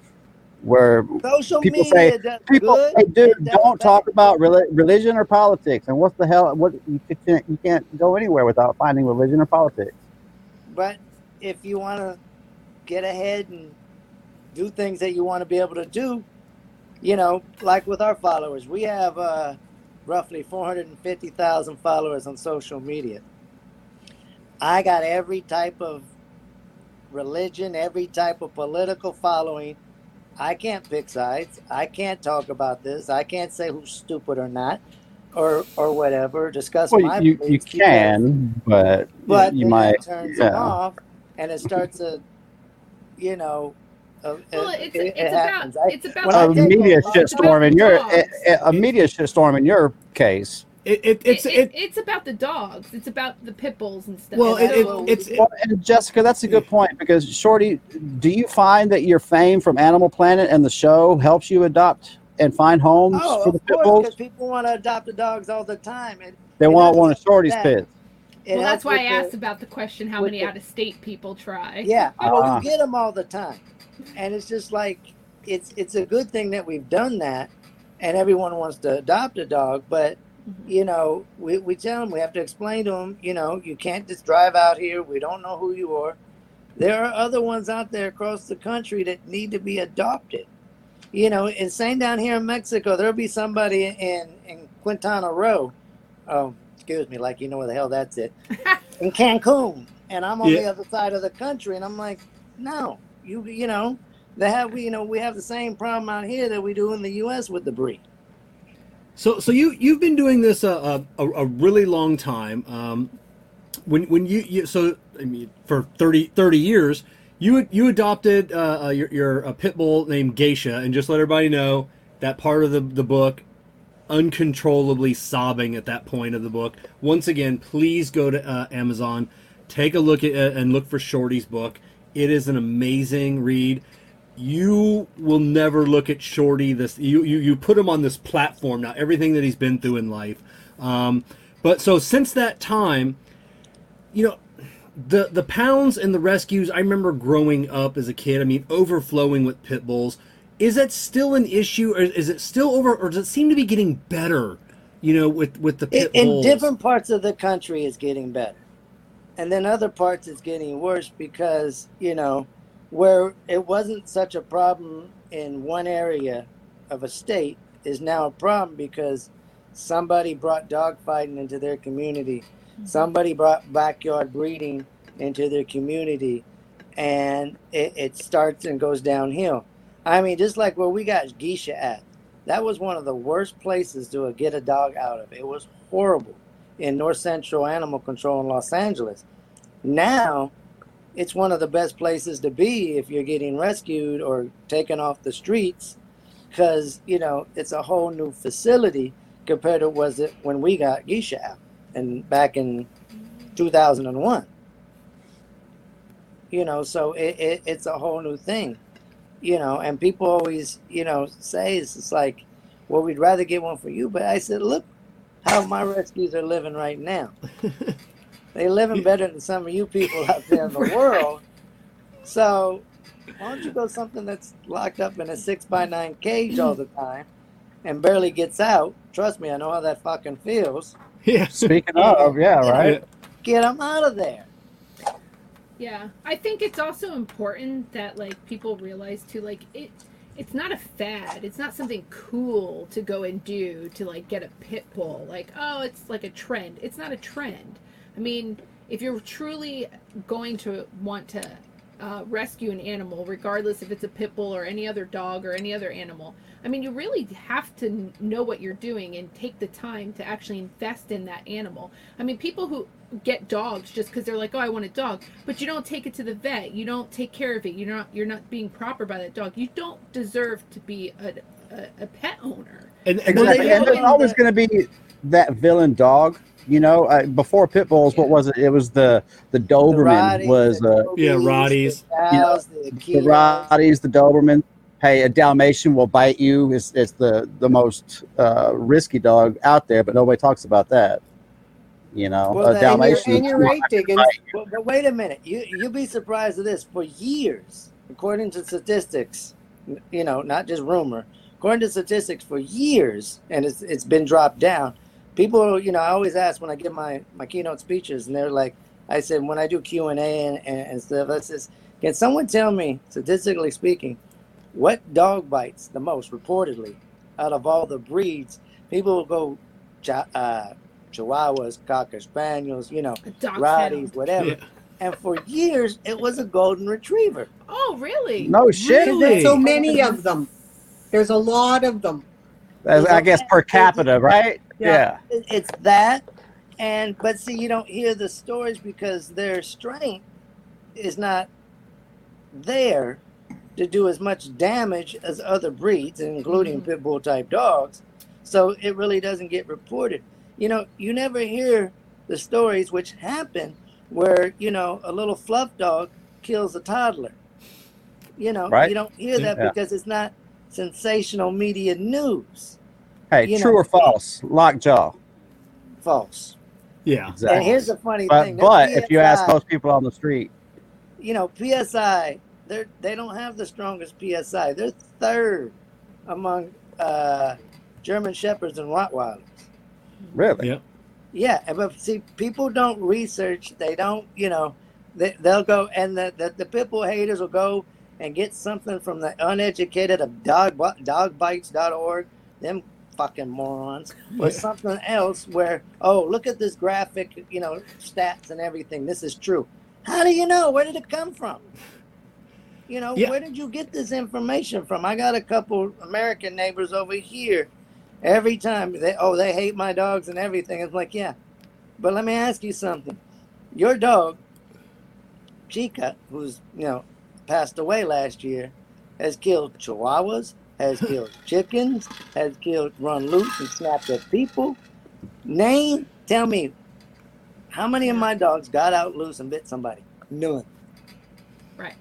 where social people media say- people good. hey dude don't bad. talk about reli- religion or politics and what's the hell what you can't you can't go anywhere without finding religion or politics But if you want to get ahead and do things that you want to be able to do, you know, like with our followers, we have uh, roughly 450,000 followers on social media. I got every type of religion, every type of political following. I can't pick sides. I can't talk about this. I can't say who's stupid or not, or or whatever. Discuss well my you, you can but, but you might it turns them yeah. off, and it starts to, you know, a, Well, it's, it, it's it about happens. I, it's about when I a take media a- shitstorm in your a, a- a media shitstorm in your case It, it, it's it, it, it's about the dogs. It's about the pit bulls and stuff. well, it, it, it's well, and Jessica, that's a good point because Shorty, do you find that your fame from Animal Planet and the show helps you adopt and find homes oh, for the of pit course, bulls? because people want to adopt the dogs all the time. It, They it want doesn't one of Shorty's that. pits. it well, that's why I with the- asked about the question: how many the- out of state people try? Yeah, well, Ah. you get them all the time, and it's just like it's it's a good thing that we've done that, and everyone wants to adopt a dog, but Mhm. you know, we, we tell them we have to explain to them, you know, you can't just drive out here. We don't know who you are. There are other ones out there across the country that need to be adopted. You know, and same down here in Mexico, there'll be somebody in in Quintana Roo. Oh, excuse me, like you know where the hell that's it. in Cancun, and I'm on Yeah. the other side of the country, and I'm like, no, you you know, they have we you know we have the same problem out here that we do in the U.S. with breed. So, so you you've been doing this a a, a really long time. Um, when when you, you so I mean for 30, 30 years, you you adopted uh, uh, your your a pit bull named Geisha, and just let everybody know that part of the the book, uncontrollably sobbing at that point of the book. Once again, please go to uh, Amazon, take a look at uh, and look for Shorty's book. It is an amazing read. You will never look at Shorty this you you, you put him on this platform now everything that he's been through in life. Um, but so since that time you know the the pounds and the rescues I remember growing up as a kid I mean overflowing with pit bulls. Is that still an issue or is it still over or does it seem to be getting better you know with with the pit in bulls? in different parts of the country is getting better and then other parts it's getting worse because you know where it wasn't such a problem in one area of a state is now a problem because somebody brought dogfighting into their community. Mm-hmm. Somebody brought backyard breeding into their community and it, it starts and goes downhill. I mean just like where we got geisha at that was one of the worst places to get a dog out of. It was horrible in north central animal control in los angeles now it's one of the best places to be if you're getting rescued or taken off the streets because you know it's a whole new facility compared to was it when we got geisha out and back in 2001. You know, so it, it, it's a whole new thing. You know, and people always, you know, say it's, it's like, well, we'd rather get one for you. But I said, look how my rescues are living right now. They're living better than some of you people out there in the world. So why don't you go something that's locked up in a six by nine cage all the time and barely gets out? Trust me, I know how that fucking feels. Yeah. Speaking of, yeah, right. Get them out of there. Yeah, I think it's also important that like people realize too, like it. It's not a fad. It's not something cool to go and do to like get a pit bull. Like, oh, it's like a trend. It's not a trend. I mean, if you're truly going to want to uh, rescue an animal, regardless if it's a pit bull or any other dog or any other animal, I mean, you really have to know what you're doing and take the time to actually invest in that animal. I mean, people who get dogs just because they're like, oh, I want a dog, but you don't take it to the vet, you don't take care of it, you're not you're not being proper by that dog. You don't deserve to be a, a, a pet owner. And, and Exactly. they And there's always the- going to be that villain dog. You know, uh, before pit bulls, what was it? It was the the The Doberman was the uh, Kobe's, Yeah, Rotties. The, cows, the, the Akitas. Rotties, the Doberman. Hey, a Dalmatian will bite you. It's, it's the the most uh, risky dog out there, but nobody talks about that. You know, Well, a then- and you're- And you're right, Diggins. But, but wait a minute. You you'll be surprised at this. For years, according to statistics, you know, not just rumor, according to statistics, for years, and it's it's been dropped down. People, you know, I always ask when I give my my keynote speeches, and they're like, I said when I do Q and A and and stuff, I says, can someone tell me, statistically speaking, what dog bites the most reportedly out of all the breeds? People will go, uh, Chihuahuas, Cocker Spaniels, you know, Rotties, whatever. Yeah. And for years, it was a golden retriever. Oh, really? No shit. Because there's so many of them. There's a lot of them. As- I guess per capita, right? Yeah. It- It's that, and but see, you don't hear the stories because their strength is not there to do as much damage as other breeds, including Mhm. pit bull type dogs. So it really doesn't get reported. You know, you never hear the stories which happen where you know a little fluff dog kills a toddler. You know, Right. you don't hear that Yeah. because it's not sensational media news. Hey, You true know. or false? Lockjaw. False. Yeah. Exactly. And here's the funny but thing. but their if you ask most people on the street, you know, PSI, they're they don't have the strongest PSI. They're third among uh, German Shepherds and Rottweilers. Really, Yeah. Yeah, but see, people don't research. They don't, you know, they, they'll go and the, the the pit bull haters will go and get something from the uneducated of dog dogbites.org. Them fucking morons, or Yeah. something else where oh look at this graphic, you know, stats and everything. This is true. How do you know? Where did it come from? You know, Yeah. where did you get this information from? I got a couple American neighbors over here. Every time they oh they hate my dogs and everything. It's like yeah, but let me ask you something. Your dog, Chica, who's you know passed away last year, has killed Chihuahuas, has killed chickens, has killed run loose and snapped at people. Name, tell me, how many of my dogs got out loose and bit somebody? None. Right.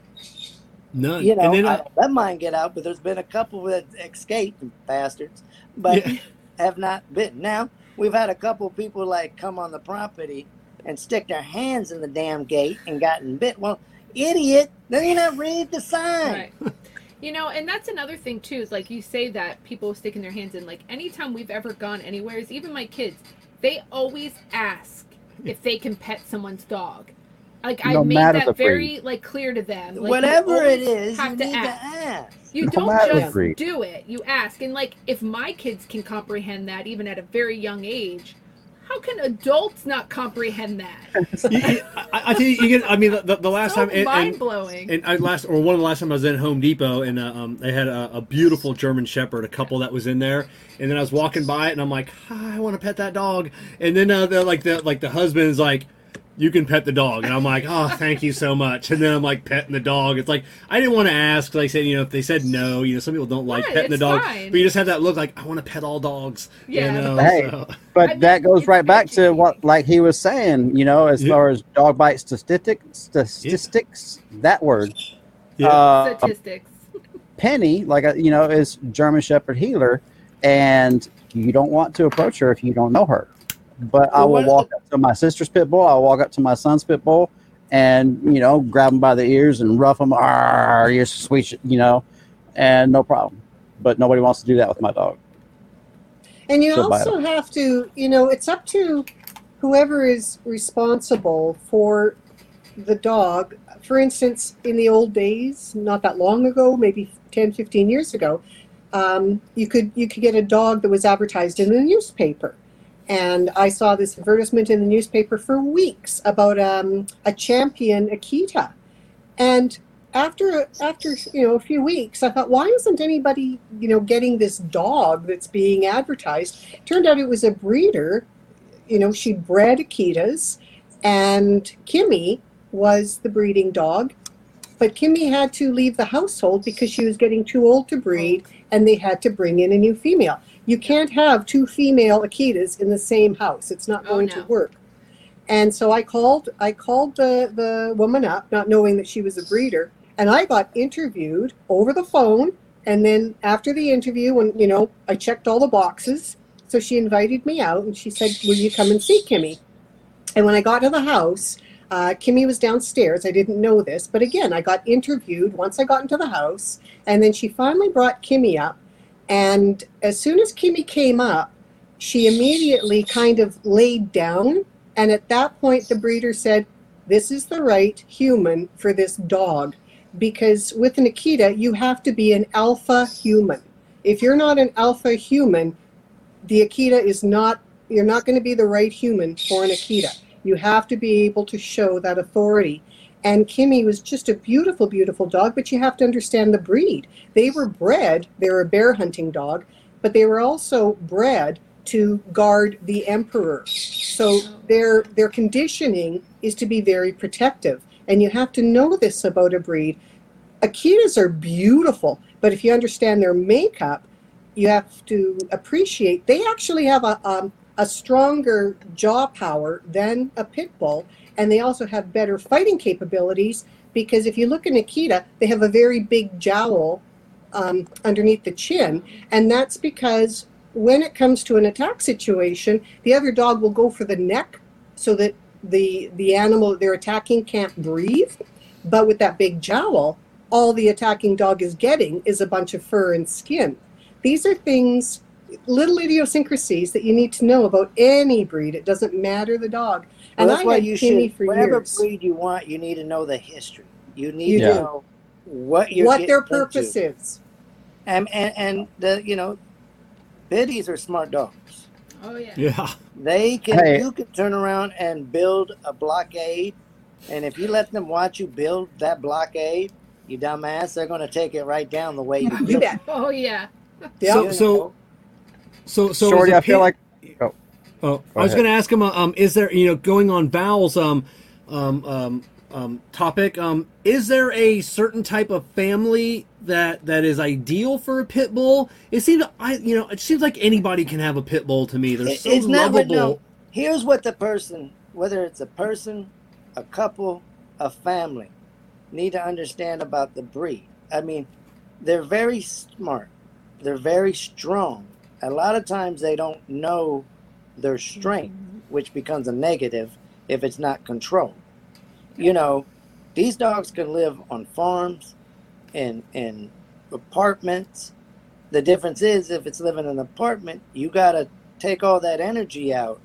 None. You know, and then I I, let mine get out, but there's been a couple that escaped, bastards, but Yeah. have not bitten. Now, we've had a couple people like come on the property and stick their hands in the damn gate and gotten bit. Well, idiot, then you not read the sign. Right. You know, and that's another thing too. Is like you say that people sticking their hands in. Like anytime we've ever gone anywhere, is even my kids, they always ask if they can pet someone's dog. Like I made that very like clear to them. Like, Whatever it is, always you have need to to ask. ask. You No don't just breed. do it. You ask. And like if my kids can comprehend that even at a very young age, how can adults not comprehend that? you, you- I, I tell you, you get. I mean, the, the last so time, and, mind and, blowing. and I last or one of the last time I was in Home Depot, and uh, um, they had a, a beautiful German Shepherd, a couple that was in there, and then I was walking by it, and I'm like, "Ah, I want to pet that dog, and then uh, the like the like the husband is like, you can pet the dog. And I'm like, oh, thank you so much. And then I'm like petting the dog. It's like, I didn't want to ask. Like I said, you know, if they said no, you know, some people don't like Right, petting the dog. fine. But you just have that look like, I want to pet all dogs. Yeah. You know, Hey. so- But I mean, that goes right back to what, like he was saying, you know, as Yeah. far as dog bite statistics, statistics, that word. Yeah. Uh, Statistics. Penny, like a, you know, is German Shepherd heeler, and you don't want to approach her if you don't know her. But I will walk up to my sister's pit bull. I'll walk up to my son's pit bull, and you know, grab them by the ears and rough them. Ah, you're sweet, sh-" you know, and no problem. But nobody wants to do that with my dog. And you She'll also have to, you know, it's up to whoever is responsible for the dog. For instance, in the old days, not that long ago, maybe 10, 15 years ago, um, you could you could get a dog that was advertised in the newspaper. And I saw this advertisement in the newspaper for weeks about um, a champion Akita. And after after you know a few weeks, I thought, why isn't anybody you know getting this dog that's being advertised? Turned out it was a breeder. You know, she bred Akitas, and Kimmy was the breeding dog. But Kimmy had to leave the household because she was getting too old to breed, and they had to bring in a new female. You can't have two female Akitas in the same house. It's not Oh, going no. to work. And so I called I called the, the woman up, not knowing that she was a breeder, and I got interviewed over the phone. And then after the interview, when you know, I checked all the boxes, so she invited me out and she said, Will you come and see Kimmy? And when I got to the house, uh, Kimmy was downstairs. I didn't know this, but again, I got interviewed once I got into the house, and then she finally brought Kimmy up. And as soon as Kimmy came up, she immediately kind of laid down. And at that point, the breeder said, This is the right human for this dog. Because with an Akita, you have to be an alpha human. If you're not an alpha human, the Akita is not, you're not going to be the right human for an Akita. You have to be able to show that authority. And Kimmy was just a beautiful, beautiful dog, but you have to understand the breed. They were bred, they were a bear hunting dog, but they were also bred to guard the emperor. So their their conditioning is to be very protective. And you have to know this about a breed. Akitas are beautiful, but if you understand their makeup, you have to appreciate they actually have a um, a stronger jaw power than a pit bull, and they also have better fighting capabilities because if you look at Akita, they have a very big jowl um, underneath the chin, and that's because when it comes to an attack situation, the other dog will go for the neck so that the the animal they're attacking can't breathe. But with that big jowl, all the attacking dog is getting is a bunch of fur and skin. These are things, little idiosyncrasies that you need to know about any breed. It doesn't matter the dog. Well, And that's I why had you Kimmy should, for whatever years. breed you want, you need to know the history. You need You to know what you're what getting their into. purpose is. And, and and the you know, biddies are smart dogs. Oh yeah. yeah. They can Hey. you can turn around and build a blockade, and if you let them watch you build that blockade, you dumbass, they're going to take it right down the way you You built bet. it. Oh yeah. Yeah. So, You so, so, so, Shorty, is a I feel like Oh, Go I was going to ask him. uh, Um, is there, you know, going on Val's um, um, um, um, topic? Um, is there a certain type of family that that is ideal for a pit bull? It seems, I, you know, it seems like anybody can have a pit bull to me. They're It- so it's not what- lovable. no. Here's what the person, whether it's a person, a couple, a family, need to understand about the breed. I mean, they're very smart. They're very strong. A lot of times they don't know their strength, which becomes a negative if it's not controlled. You know, these dogs can live on farms, in in apartments. The difference is if it's living in an apartment, you gotta take all that energy out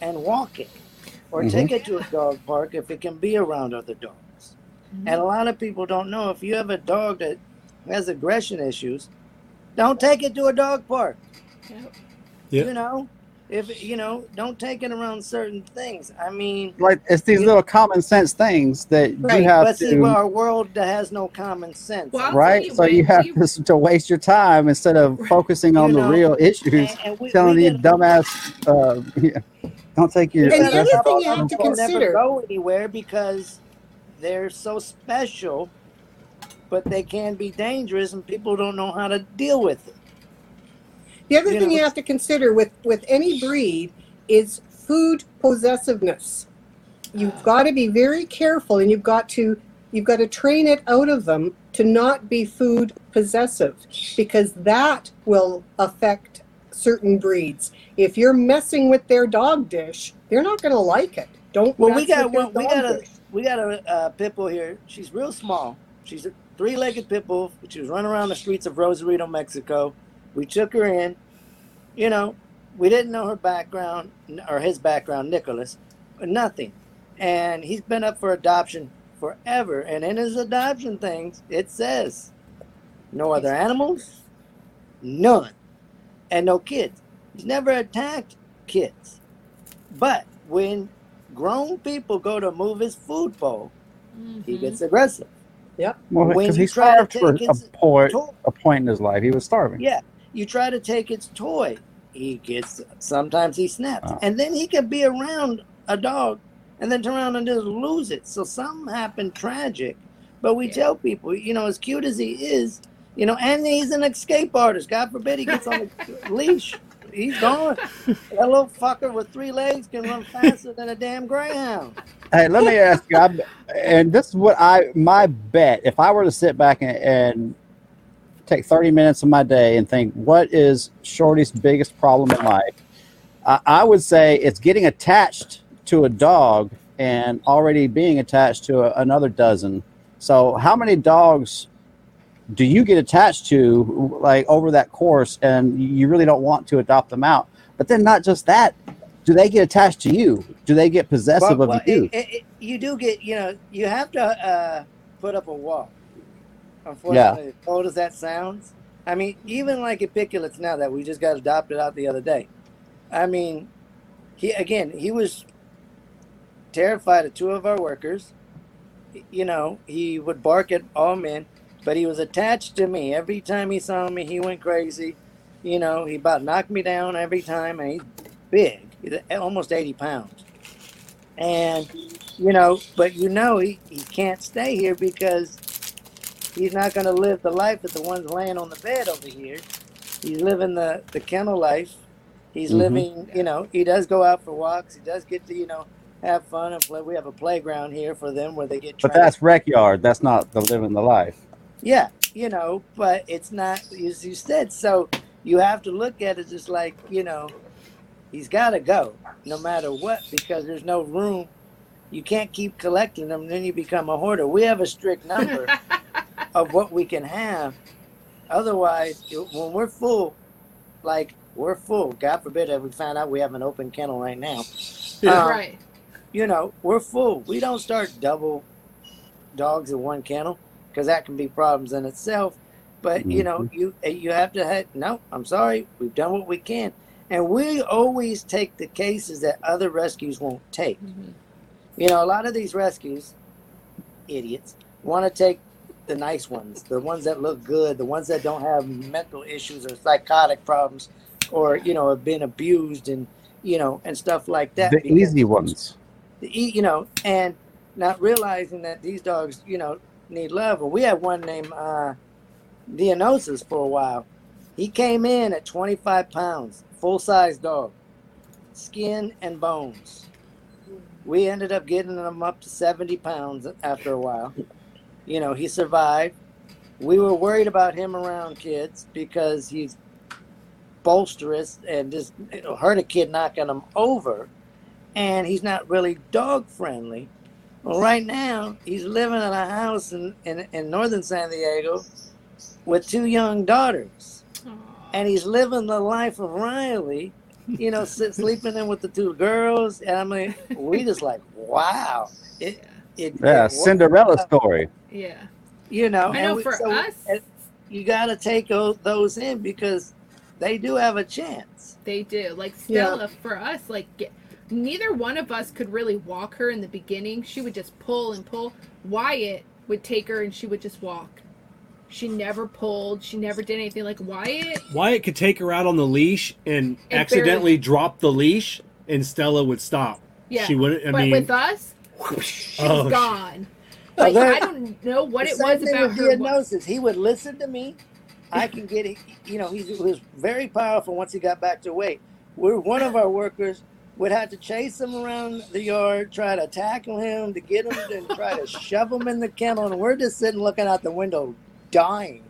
and walk it, or Mhm. take it to a dog park if it can be around other dogs. And a lot of people don't know if you have a dog that has aggression issues, don't take it to a dog park. Yep. Yeah. You know, if you know, don't take it around certain things. I mean, like it's these little common sense things that right? you have But see, to well, our world that has no common sense. Well, right. tell So you you have you- to, to waste your time instead of focusing on You the know, real issues. And- and we- telling we these get- dumbass, uh, yeah, Don't take your. And the other thing you have to will never consider- go anywhere because they're so special, but they can be dangerous, and people don't know how to deal with it. The other You thing know- you have to consider with with any breed is food possessiveness. You've got to be very careful, and you've got to you've got to train it out of them to not be food possessive, because that will affect certain breeds. If you're messing with their dog dish, they're not going to like it. Don't. Well, we got with their one. We got a dish. we got a uh, pit bull here. She's real small. She's a three-legged pit bull. She was running around the streets of Rosarito, Mexico. We took her in. You know, we didn't know her background or his background, Nicholas, but nothing. And he's been up for adoption forever. And in his adoption things, it says no other animals, none, and no kids. He's never attacked kids. But when grown people go to move his food bowl, he Mhm. gets aggressive. Well, when because you he try to starved for a point, a point in his life. He was starving. Yeah, you try to take its toy, he gets. Sometimes he snaps, Wow. and then he could be around a dog, and then turn around and just lose it. So something happened tragic. But we Yeah. tell people, you know, as cute as he is, you know, and he's an escape artist. God forbid he gets on a leash. He's gone. That little fucker with three legs can run faster than a damn greyhound. Hey, let me ask you, I'm, and this is what I my bet. If I were to sit back and, and take thirty minutes of my day and think, what is Shorty's biggest problem in life? I, I would say it's getting attached to a dog and already being attached to a, another dozen. So, how many dogs do you get attached to, like over that course, and you really don't want to adopt them out? But then, not just that, do they get attached to you? Do they get possessive Well, well, of you? it- it- it- you do get, you know, you have to uh, put up a wall. Unfortunately, as cold as that sounds, I mean, even like Epiculates now that we just got adopted out the other day. I mean, he again, he was terrified of two of our workers. You know, he would bark at all men, but he was attached to me. Every time he saw me, he went crazy. You know, he about knocked me down every time, and he's big, he's almost 80 pounds. And, you know, but you know, he, he can't stay here because he's not going to live the life that the one's laying on the bed over here. He's living the, the kennel life. He's Mhm. living, you know, he does go out for walks. He does get to, you know, have fun and play. We have a playground here for them where they get But trained. that's rec yard. That's not the living the life. Yeah, you know, but it's not as you said. So you have to look at it just like you know, he's got to go no matter what because there's no room. You can't keep collecting them, then you become a hoarder. We have a strict number of what we can have. Otherwise, when we're full, like we're full. God forbid that we find out we have an open kennel right now. Yeah. Um, right. you know, we're full. We don't start double dogs in one kennel because that can be problems in itself. But you know, you you have to have no. I'm sorry, we've done what we can, and we always take the cases that other rescues won't take. Mhm. You know, a lot of these rescues, idiots, want to take the nice ones, the ones that look good, the ones that don't have mental issues or psychotic problems, or you know, have been abused and you know, and stuff like that. the easy ones. the e- you know, and not realizing that these dogs, you know, need love. Well, we had one named uh, Dionysus for a while. He came in at 25 pounds, full size dog, skin and bones. We ended up getting him up to 70 pounds after a while. You know, he survived. We were worried about him around kids because he's bolsterous and just hurt a kid knocking him over and he's not really dog friendly. Well, right now he's living in a house in, in, in northern San Diego with two young daughters, and he's living the life of Riley. You know, sleeping in with the two girls, and I mean, we just like, wow, it, it, Yeah, it Cinderella worked. story. yeah. You know, I know we- for so us, you got to take tho- those in because they do have a chance. They do. Like Yeah. Stella, for us, like get, neither one of us could really walk her in the beginning. She would just pull and pull. Wyatt would take her and she would just walk. She never pulled. She never did anything. Like Wyatt, Wyatt could take her out on the leash and And accidentally drop the leash, and Stella would stop. Yeah. She wouldn't. I but mean, with us, she's Oh, sh- gone. Well, Like there- I don't know what it was about her. diagnosis. He would listen to me. I can get it. You know, he was very powerful once he got back to weight. We're one of our workers would have to chase him around the yard, try to tackle him, to get him, and try to shove him in the kennel. And we're just sitting looking out the window, dying.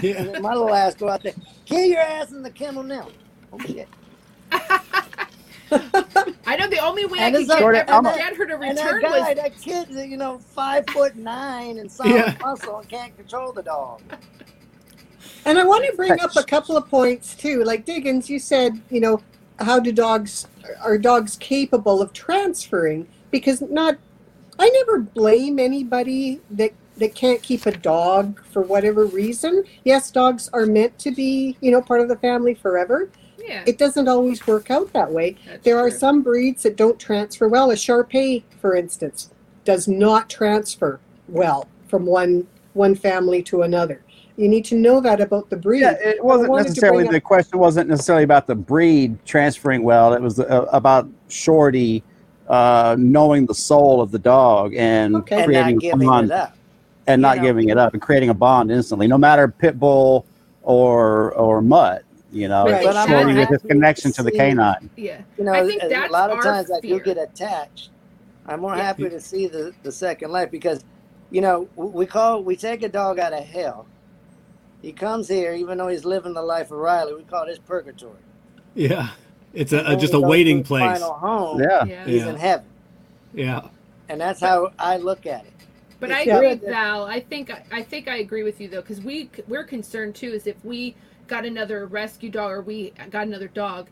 Yeah, my little ass go out there, get your ass in the kennel now. Oh shit! I know the only way I And could get, like- ever a- get her to return And that return guy, was that kid, you know, five foot nine and solid Yeah. muscle and can't control the dog. And I want to bring up a couple of points too. Like Diggins, you said, you know, how do dogs are dogs capable of transferring? Because not, I never blame anybody that that can't keep a dog for whatever reason. Yes, dogs are meant to be, you know, part of the family forever. Yeah. It doesn't always work out that way. that's There are some breeds that don't transfer well. A Shar Pei, for instance, does not transfer well from one one family to another. You need to know that about the breed. Yeah, it wasn't necessarily bring the question wasn't necessarily about the breed transferring well. It was uh, about Shorty uh, knowing the soul of the dog and Okay. And creating not a giving bond it up. and you not know. giving it up and creating a bond instantly, no matter pit bull or or mutt. You know, Right. But I'm Shorty more with his connection to to the canine. Yeah. You know, I think a- that's a lot of our times I do get attached. I'm more Yeah. happy to see the, the second life because, you know, we call we take a dog out of hell. He comes here, even though he's living the life of Riley. We call this purgatory. yeah. It's a, a just a waiting place. Final home. Yeah, Yeah. He's Yeah. in heaven, Yeah, and that's how I look at it. But It's I agree with Val. I think I think I agree with you though, because we we're concerned too. Is if we got another rescue dog or we got another dog,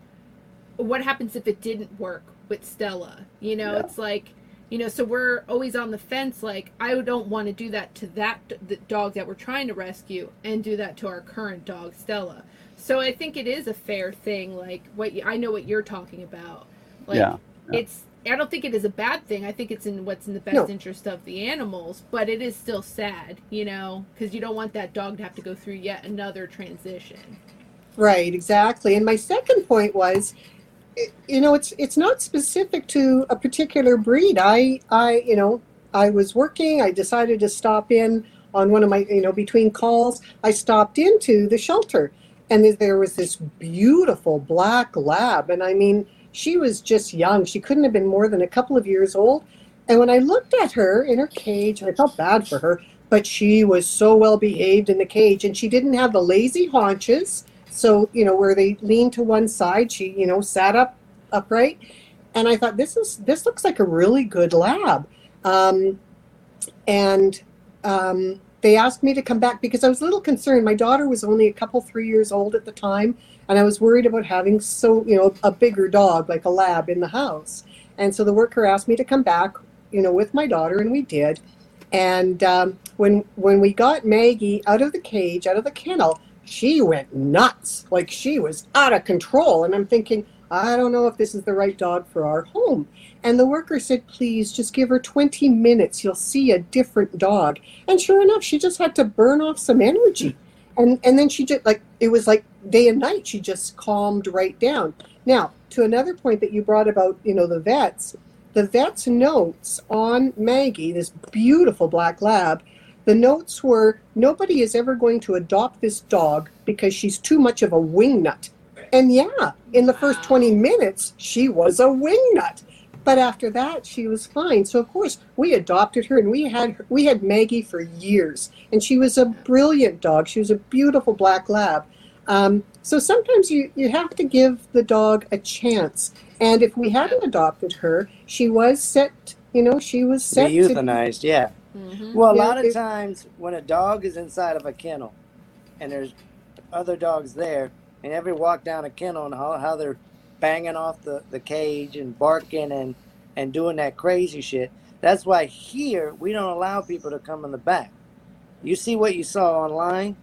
what happens if it didn't work with Stella? You know, Yeah. it's like you know, so we're always on the fence. Like I don't want to do that to that the dog that we're trying to rescue and do that to our current dog Stella. So I think it is a fair thing. Like what you, I know what you're talking about. Like Yeah. it's I don't think it is a bad thing. I think it's in what's in the best No. interest of the animals, but it is still sad, you know, because you don't want that dog to have to go through yet another transition. Right, exactly. And my second point was, you know, it's it's not specific to a particular breed. I I you know I was working. I decided to stop in on one of my you know between calls. I stopped into the shelter, and there- there was this beautiful black lab, and I mean she was just young. She couldn't have been more than a couple of years old. And when I looked at her in her cage, I felt bad for her, but she was so well behaved in the cage, and she didn't have the lazy haunches. So, you know, where they lean to one side, she, you know, sat up upright. And I thought, this is this looks like a really good lab. Um, and um, they asked me to come back because I was a little concerned. My daughter was only a couple, three years old at the time, and I was worried about having so, you know, a bigger dog like a lab in the house. And so the worker asked me to come back, you know, with my daughter, and we did. And um, when when we got Maggie out of the cage, out of the kennel, she went nuts. Like she was out of control. And I'm thinking, I don't know if this is the right dog for our home. And the worker said, please just give her 20 minutes. You'll see a different dog. And sure enough, she just had to burn off some energy. And and then she just like it was like day and night. She just calmed right down. Now, to another point that you brought about, you know, the vets, the vet's notes on Maggie, this beautiful black lab, the notes were nobody is ever going to adopt this dog because she's too much of a wingnut. And yeah, in the first 20 minutes, she was a wingnut. But after that, she was fine. So of course, we adopted her, and we had her, we had Maggie for years, and she was a brilliant dog. She was a beautiful black lab. Um, so sometimes you you have to give the dog a chance. And if we hadn't adopted her, she was set. You know, she was Be set to euthanized, yeah. Mm-hmm. Well, a Yeah, lot of it- times when a dog is inside of a kennel and there's other dogs there, and every walk down a kennel and how, how they're banging off the, the cage and barking and, and doing that crazy shit, that's why here we don't allow people to come in the back. You see what you saw online,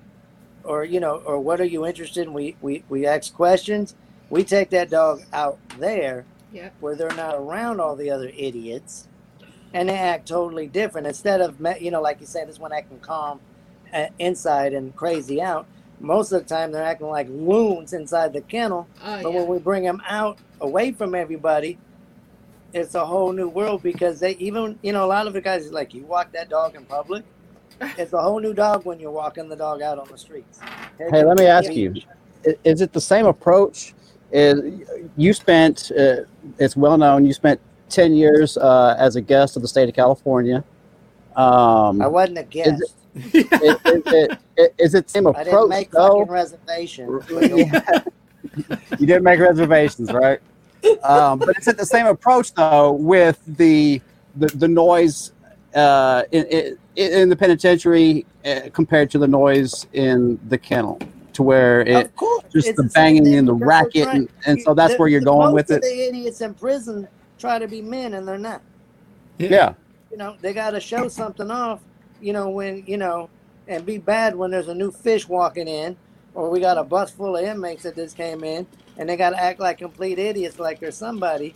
or you know, or what are you interested in? We, we, we ask questions. We take that dog out there Yep. where they're not around all the other idiots and they act totally different instead of you know like you said this one acting calm uh, inside and crazy out most of the time they're acting like loons inside the kennel. Oh, But yeah. when we bring them out away from everybody, it's a whole new world because they even you know a lot of the guys is like you walk that dog in public. It's a whole new dog when you're walking the dog out on the streets. Hey, let me ask you: Is it the same approach? Is you spent? Uh, it's well known. You spent ten years uh, as a guest of the state of California. Um, I wasn't a guest. is, is, it, is it the same approach? I didn't make though? fucking reservations. you didn't make reservations, right? Um, but is it the same approach though with the the, the noise uh, in, in, in the penitentiary uh, compared to the noise in the kennel, to where it of course, just it's the banging thing and the racket, trying- and, and so that's where you're going with it. The idiots in prison try to be men and they're not. Yeah, You know, they got to show something off. You know when you know, and be bad when there's a new fish walking in, or we got a bus full of inmates that just came in, and they got to act like complete idiots, like they're somebody.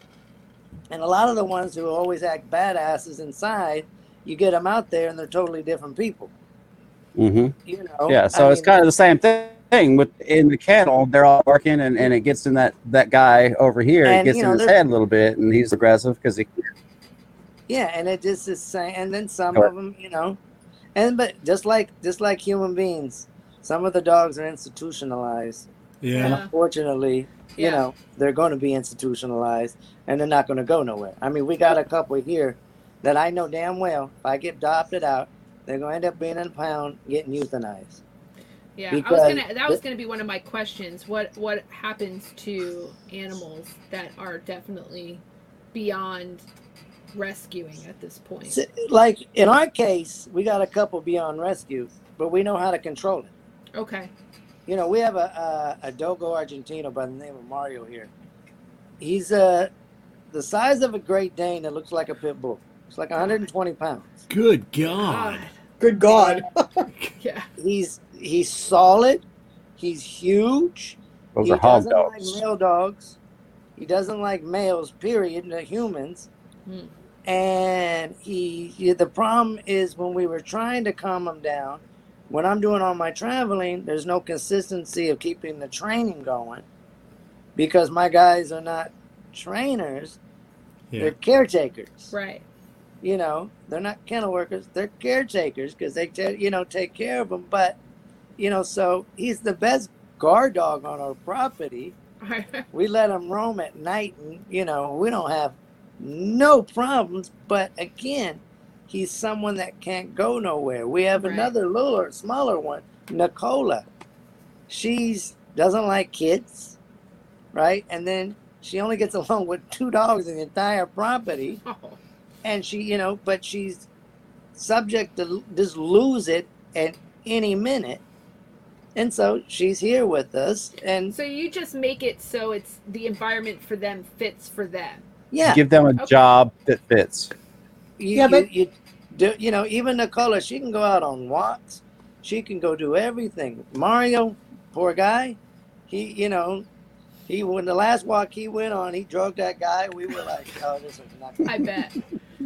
And a lot of the ones who always act badasses inside, you get them out there and they're totally different people. hmm You know. yeah. So I it's mean, kind of the same thing with in the kennel. They're all working, and, and it gets in that that guy over here. And, it gets you in his head a little bit, and he's aggressive because he. Yeah, and it just is saying, and then some Sure. of them, you know, and but just like just like human beings, some of the dogs are institutionalized, Yeah. and unfortunately, you Yeah. know, they're going to be institutionalized, and they're not going to go nowhere. I mean, we got a couple here that I know damn well. If I get adopted out, they're going to end up being in a pound, getting euthanized. Yeah, I was gonna. That was gonna be one of my questions. What what happens to animals that are definitely beyond rescuing at this point? Like in our case, we got a couple beyond rescue, but we know how to control it. Okay. You know, we have a, a, a Dogo Argentino by the name of Mario here. He's uh, the size of a Great Dane that looks like a pit bull. It's like 120 pounds. Good God. Good God. Yeah. He's he's solid. He's huge. Those he are hog doesn't dogs. like male dogs. He doesn't like males, period, the humans. Hmm. And he, he, the problem is when we were trying to calm him down, when I'm doing all my traveling, there's no consistency of keeping the training going because my guys are not trainers, Yeah. they're caretakers. Right. You know, they're not kennel workers, they're caretakers because they, ta- you know, take care of them. But, you know, so he's the best guard dog on our property we let him roam at night and you know we don't have no problems but again he's someone that can't go nowhere we have Right. another littler smaller one nicola she's doesn't like kids right and then she only gets along with two dogs in the entire property oh. And she you know but she's subject to just lose it at any minute and so she's here with us and So you just make it so it's the environment for them fits for them. yeah Give them a Okay. job that fits. You, Yeah, you, but- you, do, you know, even Nicola, she can go out on walks. She can go do everything. Mario, poor guy, he, you know, he when the last walk he went on, he drugged that guy. We were like, oh, this is not. I bet.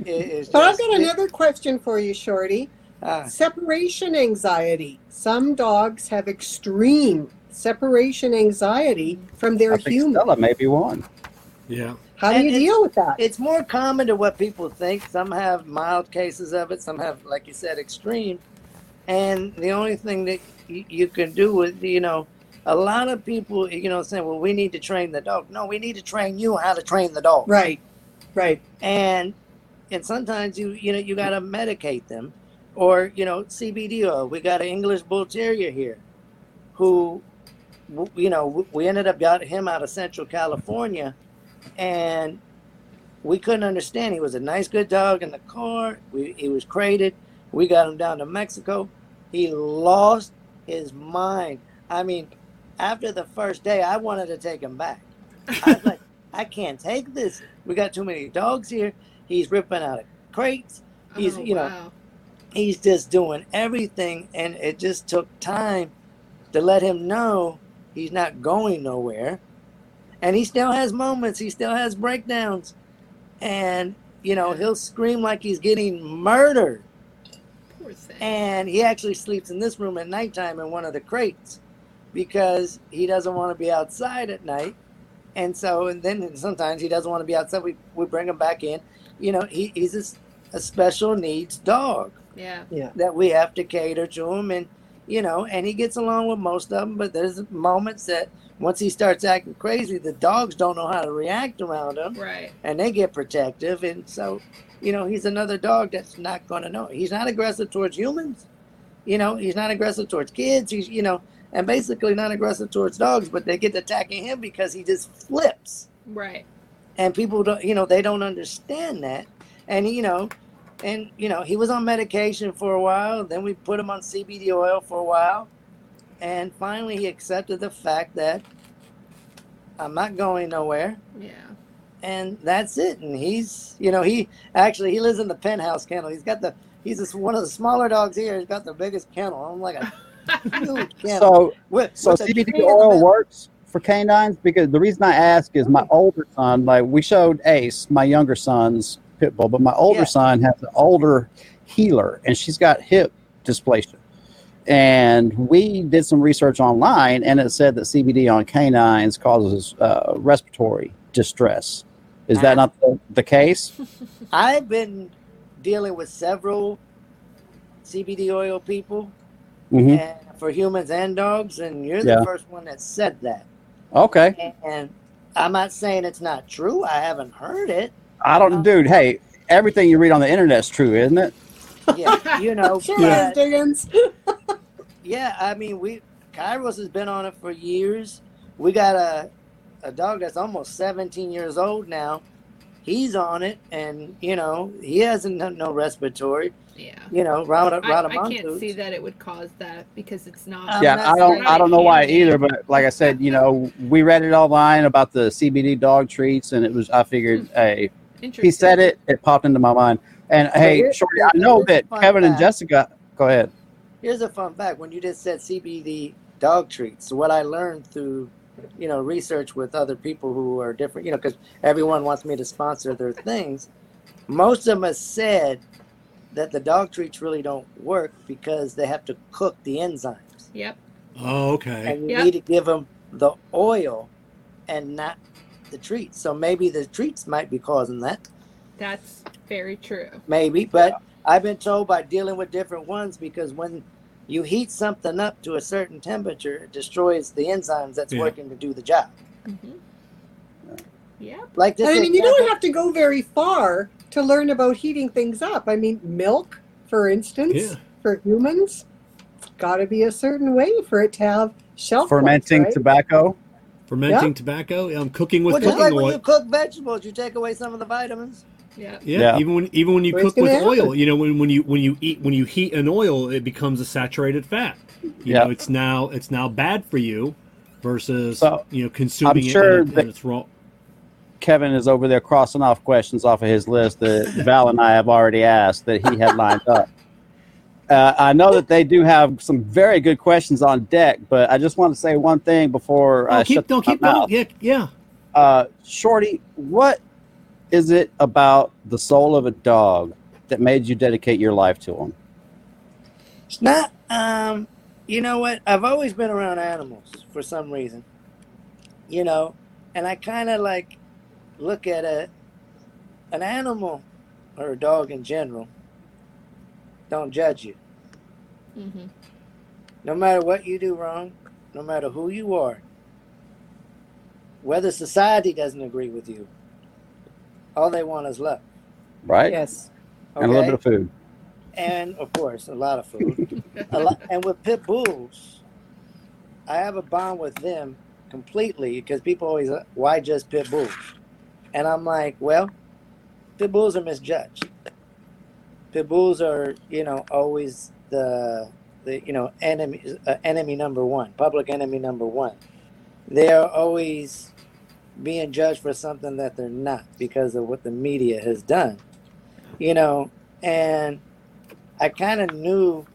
It, it's But I've just- got another question for you, Shorty. ah, Separation anxiety. Some dogs have extreme separation anxiety from their I think human. Stella may be one. Yeah. How do And you deal with that? it's more common to what people think. Some have mild cases of it. Some have, like you said, extreme. And the only thing that you, you can do is, you know, a lot of people, you know, saying, "Well, we need to train the dog." No, we need to train you how to train the dog. Right, right. and and sometimes you you know you got to medicate them. Or you know cbd oil oh, we got an english bull terrier here who you know we ended up got him out of central california and we couldn't understand. He was a nice good dog in the car. We, he was crated. We got him down to mexico. He lost his mind. I mean after the first day i wanted to take him back. I was like, I can't take this. We got too many dogs here. He's ripping out of crates. He's, oh, you know, wow. He's just doing everything, and it just took time to let him know he's not going nowhere. And he still has moments. He still has breakdowns, and you know he'll scream like he's getting murdered. Poor thing. And he actually sleeps in this room at nighttime in one of the crates. because he doesn't want to be outside at night. And so, and then sometimes he doesn't want to be outside. We, we bring him back in. You know, he, he's a, a special needs dog Yeah. Yeah. that we have to cater to him. And, you know, and he gets along with most of them. But there's moments that once he starts acting crazy, the dogs don't know how to react around him Right. and they get protective. And so, you know, he's another dog that's not going to know. He's not aggressive towards humans. You know, he's not aggressive towards kids. He's, you know, and basically not aggressive towards dogs, but they get attacking him because he just flips. Right. And people don't, you know, they don't understand that. And, you know, and, you know, he was on medication for a while. Then we put him on CBD oil for a while. And finally, he accepted the fact that I'm not going nowhere Yeah. and that's it. And he's, you know, he actually he lives in the penthouse kennel. He's got the he's just one of the smaller dogs here. He's got the biggest kennel. I'm like a huge kennel. So, with, so with CBD tree in oil middle. works for canines because the reason I ask is my older son, like we showed Ace, my younger son's pit bull, but my older Yeah. son has an older heeler and she's got hip dysplasia. And we did some research online and it said that CBD on canines causes uh, respiratory distress. Is that not the, the case? I've been dealing with several CBD oil people hmm and for humans and dogs, and you're Yeah. the first one that said that. Okay. And I'm not saying it's not true. I haven't heard it. I don't, uh, dude, hey, everything you read on the internet's true, isn't it? Yeah, you know. Sure but- Diggins. Yeah, I mean, we Kairos has been on it for years. We got a a dog that's almost 17 years old now. He's on it, and you know he hasn't done no respiratory. Yeah. You know, Rada, I, I can't see that it would cause that because it's not. I'm yeah, I don't saying I don't know why either, but like I said, you know, we read it online about the CBD dog treats, and it was I figured, hmm. hey, he said it, it popped into my mind. And hey, Shorty, I know that fun Kevin and. Jessica. Go ahead. Here's a fun fact: when you just said CBD dog treats, what I learned through, you know, research with other people who are different, you know, because everyone wants me to sponsor their things. Most of them have said that the dog treats really don't work because they have to cook the enzymes. Yep. Oh, okay. and you Yep. need to give them the oil and not the treats. So maybe the treats might be causing that, That's very true. maybe. But I've been told by dealing with different ones because when you heat something up to a certain temperature, it destroys the enzymes that's Yeah. working to do the job. hmm Yep. Like this. I mean, you don't have to go very far to learn about heating things up. I mean, milk, for instance, Yeah. for humans, it's got to be a certain way for it to have shelf life, Fermenting right? tobacco. Fermenting tobacco. I'm cooking with Well, cooking like when oil. you cook vegetables, you take away some of the vitamins. Yep. Yeah, Yeah. even when even when you What's cook with gonna oil, you know when, when you when you eat when you heat an oil, it becomes a saturated fat. You Yeah. know, it's now it's now bad for you versus So, you know consuming sure it in, that- its raw. Kevin is over there crossing off questions off of his list that Val and I have already asked that he had lined up. Uh, I know that they do have some very good questions on deck, but I just want to say one thing before Oh, I keep shut don't my keep going. mouth. Yeah, yeah. Uh, Shorty, what is it about the soul of a dog that made you dedicate your life to him? It's not. Um, you know what? I've always been around animals for some reason. You know, and I kind of like look at a an animal or a dog in general. Don't judge you. hmm No matter what you do wrong, no matter who you are, whether society doesn't agree with you, all they want is love. Right? Yes. And a little bit of food. and of course a lot of food. a lot, and with pit bulls, I have a bond with them completely because people always uh, why just pit bulls, and I'm like, well, pit bulls are misjudged. Pit bulls are you know always the the you know enemy uh, enemy number one, public enemy number one. They are always being judged for something that they're not because of what the media has done. You know, and I kind of knew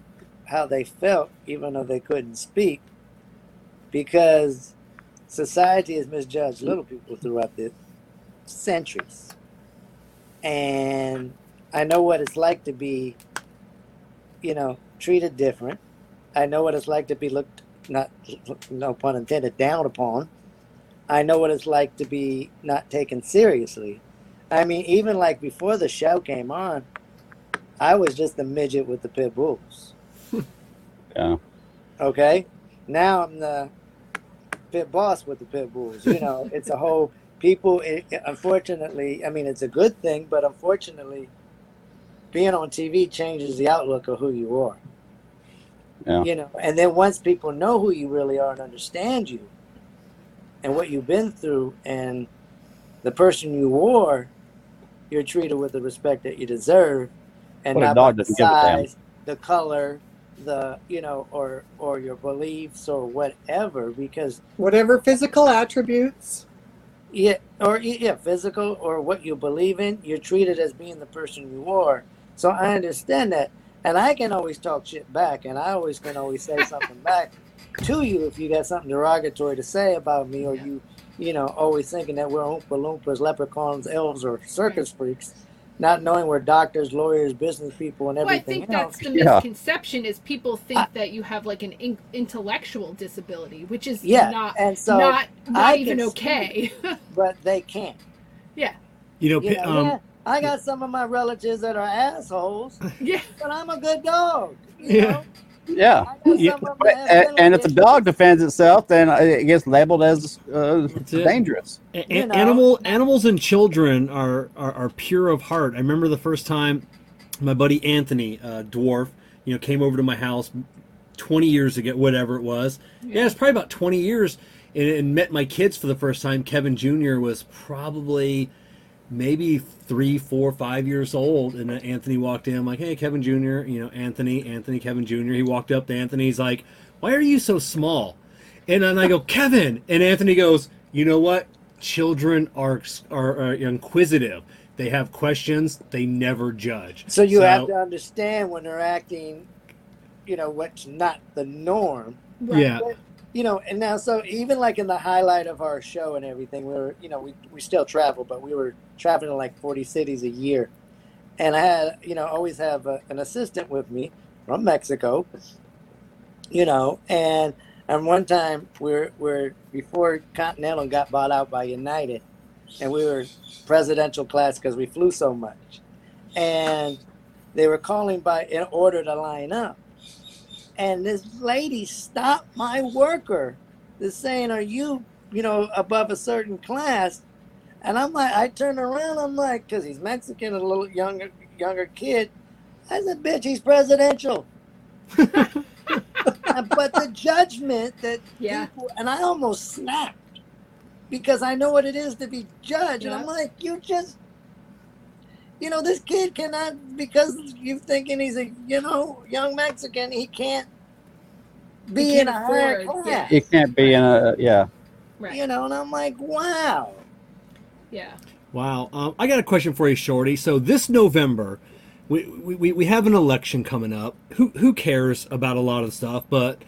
how they felt, even though they couldn't speak, because society has misjudged little people throughout the centuries. And I know what it's like to be, you know, treated different. I know what it's like to be looked not no pun intended, down upon. I know what it's like to be not taken seriously. I mean, even like before the show came on, I was just a midget with the pit bulls. Yeah. Okay, now I'm the pit boss with the pit bulls. You know, it's a whole people. It, unfortunately, I mean, it's a good thing, but unfortunately, being on TV changes the outlook of who you are. Yeah. You know, and then once people know who you really are and understand you and what you've been through and the person you are, you're treated with the respect that you deserve and What not dog by the doesn't give a damn. size, the color, the you know, or or your beliefs or whatever because Whatever physical attributes. yeah, or yeah, physical or what you believe in, you're treated as being the person you are. So I understand that, and I can always talk shit back, and I always can always say something back to you if you got something derogatory to say about me, or you, you know, always thinking that we're Oompa Loompas, leprechauns, elves, or circus freaks, not knowing we're doctors, lawyers, business people, and everything. Well, I think else. that's the Yeah. misconception is people think I- that you have like an in- intellectual disability, which is Yeah, not and so not not even can okay. but they can't. yeah, You know, You know, um, yeah, I got some of my relatives that are assholes, yeah, but I'm a good dog. You Yeah. know? Yeah. Yeah. some of them But, and, and if the dog defends itself, then it gets labeled as uh, dangerous. A- You a- know. animal animals and children are, are are pure of heart. I remember the first time my buddy Anthony uh, Dwarf, you know, came over to my house twenty years ago, whatever it was. Yeah, it's probably about twenty years, and, and met my kids for the first time. Kevin Jr. was probably maybe three, four, five years old, and Anthony walked in. Like, "Hey, Kevin Jr." You know, Anthony, Anthony, Kevin Jr. He walked up to Anthony. He's like, "Why are you so small?" And then I go, Kevin, and Anthony goes, "You know what? Children are are, are inquisitive. They have questions. They never judge." So you have to understand when they're acting, you know, what's not the norm. right. yeah, You know, and now so even like in the highlight of our show and everything, we were, you know, we, we still travel, but we were traveling to like 40 cities a year. And I had, you know, always have a, an assistant with me from Mexico, you know, and and one time we're we're before Continental got bought out by United, and we were presidential class because we flew so much, and they were calling by in order to line up, and this lady stopped my worker, is saying, "Are you, you know, above a certain class?" And I'm like, I turn around, I'm like, because he's Mexican, a little younger younger kid. I said, "Bitch, he's presidential." but the judgment that Yeah. people, and I almost snapped because I know what it is to be judged, and I'm like, you just, you know, this kid cannot because you're thinking he's a, you know, young Mexican, he can't be He in a higher afford, class, You can't be in a yeah. Right. you know, and I'm like, wow. Yeah. Wow. Um, I got a question for you, Shorty. So this November, we, we, we have an election coming up. Who who cares about a lot of stuff? But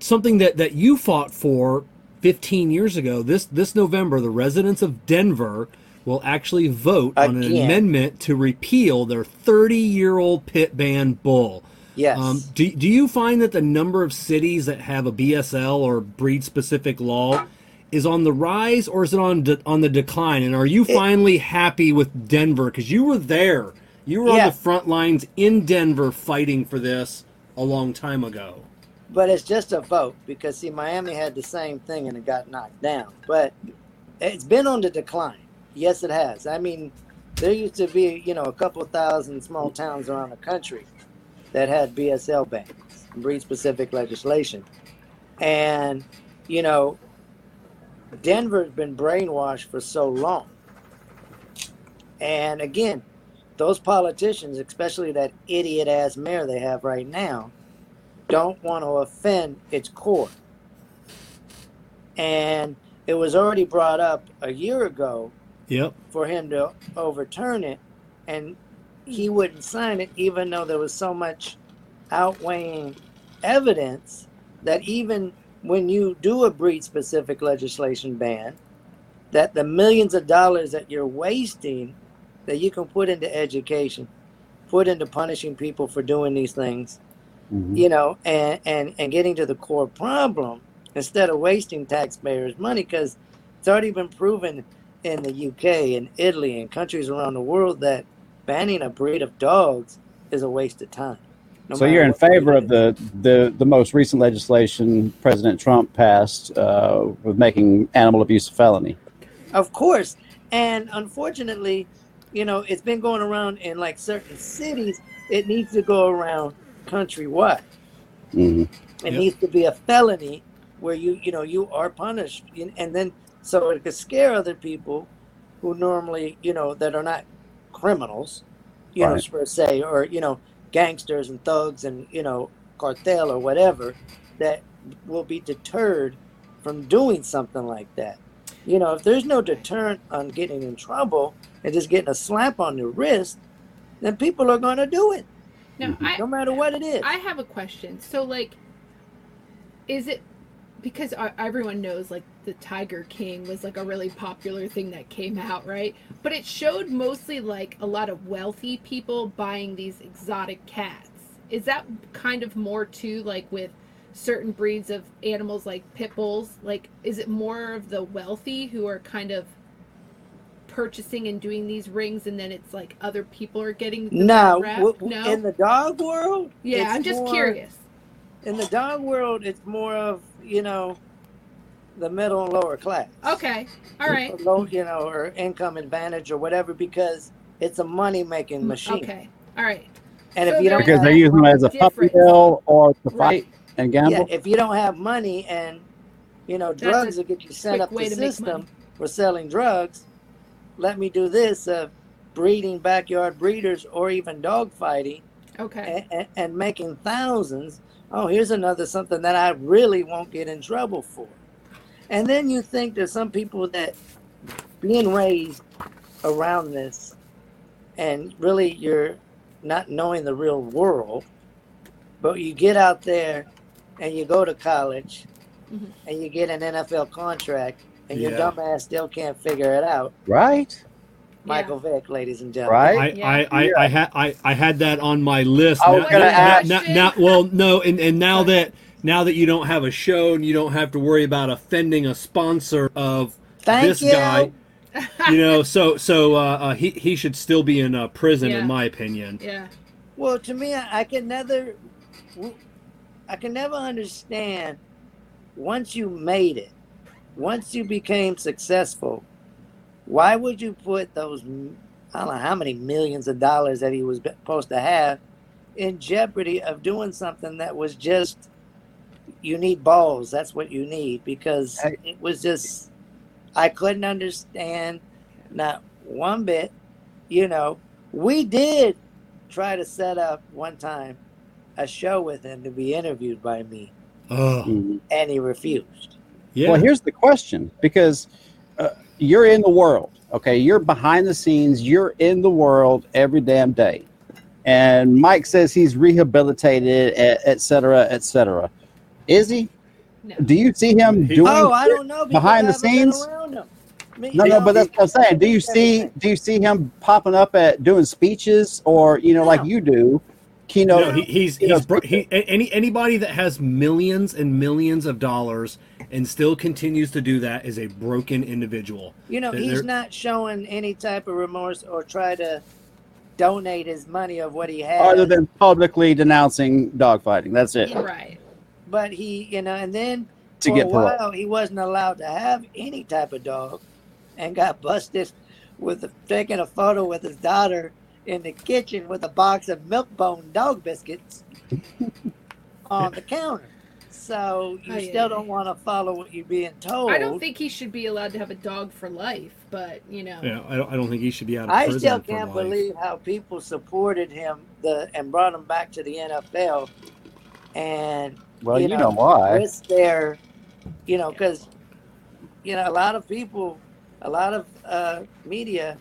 something that, that you fought for 15 years ago, this this November, the residents of Denver will actually vote on an amendment to repeal their 30 year old pit ban bull. Yes. Um, do, do you find that the number of cities that have a BSL or breed specific law is on the rise or is it on de- on the decline? And are you finally happy with Denver because you were there, you were Yeah. on the front lines in Denver fighting for this a long time ago. But it's just a vote because see, Miami had the same thing and it got knocked down. But it's been on the decline. Yes, it has. I mean, there used to be, you know, a couple thousand small towns around the country that had BSL bans, breed specific legislation. And, you know, Denver's been brainwashed for so long. And again, those politicians, especially that idiot ass mayor they have right now, don't want to offend its core. And it was already brought up a year ago Yep. for him to overturn it, and he wouldn't sign it, even though there was so much outweighing evidence that even when you do a breed specific legislation ban, that the millions of dollars that you're wasting that you can put into education, put into punishing people for doing these things, Mhm. you know, and, and, and getting to the core problem instead of wasting taxpayers' money because it's already been proven in the UK and Italy and countries around the world that banning a breed of dogs is a waste of time. No so you're in favor of the, the, the most recent legislation President Trump passed uh, with making animal abuse a felony. Of course. And unfortunately, you know, it's been going around in like certain cities. It needs to go around countrywide. hmm It Yep. needs to be a felony where you, you know, you are punished. And and then, so it could scare other people who normally, you know, that are not criminals, you know, Right. per se, or, you know, gangsters and thugs and, you know, cartel or whatever, that will be deterred from doing something like that. You know, if there's no deterrent on getting in trouble and just getting a slap on the wrist, then people are going to do it, Now, I, no matter what it is. I have a question. So, like, is it because uh, everyone knows like the Tiger King was like a really popular thing that came out, right? But it showed mostly like a lot of wealthy people buying these exotic cats. Is that kind of more too like with certain breeds of animals like pit bulls? Like, is it more of the wealthy who are kind of purchasing and doing these rings, and then it's like other people are getting no, w- no. in the dog world, yeah, I'm just more- curious. In the dog world, it's more of you know, the middle and lower class. Okay, all right. Low, you know, or income advantage or whatever, because it's a money making machine. Mm, Okay, all right. And So if you don't Because they use them as a puppy Difference. mill or to Right. fight and gamble. Yeah, if you don't have money and you know That's drugs will get you sent up the system for selling drugs, let me do this uh, breeding backyard breeders or even dog fighting Okay. and, and, and making thousands. Oh, here's another something that I really won't get in trouble for. And then you think there's some people that being raised around this and really you're not knowing the real world, but you get out there and you go to college Mhm. and you get an NFL contract and your Yeah. dumbass still can't figure it out. Right? Michael Vick, ladies and gentlemen. Right? I, Yeah. I, I, I had I, I had that on my list. I was Now- gonna now- ask- now- now- well, no, and, and now that now that you don't have a show and you don't have to worry about offending a sponsor of Thank this you. guy, you know, so so uh, uh, he he should still be in uh, prison, Yeah. in my opinion. yeah. Well, to me, I, I can never, I can never understand. Once you made it, once you became successful, why would you put those? I don't know how many millions of dollars that he was supposed to have in jeopardy of doing something that was just. You need balls. That's what you need because Hey. it was just. I couldn't understand, not one bit. You know, we did try to set up one time a show with him to be interviewed by me, Oh, Mhm. and he refused. yeah. Well, here's the question because uh, you're in the world, okay? You're behind the scenes, you're in the world every damn day. And Mike says he's rehabilitated, et, et cetera, et cetera. Is he? No. Do you see him doing? Oh, I don't know. behind the scenes? Me- No, no, but that's what I'm saying. Do you see? Do you see him popping up at doing speeches, or you know, like you do, keynote? No, he, he's you know, he's bro- he, any anybody that has millions and millions of dollars and still continues to do that is a broken individual. You know, They're- he's they're- not showing any type of remorse or try to donate his money of what he has. other than publicly denouncing dogfighting. That's it. Right. But he, you know, and then To for get a parole. while he wasn't allowed to have any type of dog, and got busted with a, taking a photo with his daughter in the kitchen with a box of milk bone dog biscuits on the counter. So you Oh, yeah, still don't want to follow what you're being told. I don't think he should be allowed to have a dog for life, but you know. You know, I don't, I don't think he should be out of I prison I still can't life. believe how people supported him the and brought him back to the NFL, and Well, You you, know, know why. It's there, you know, because you know a lot of people, a lot of uh, media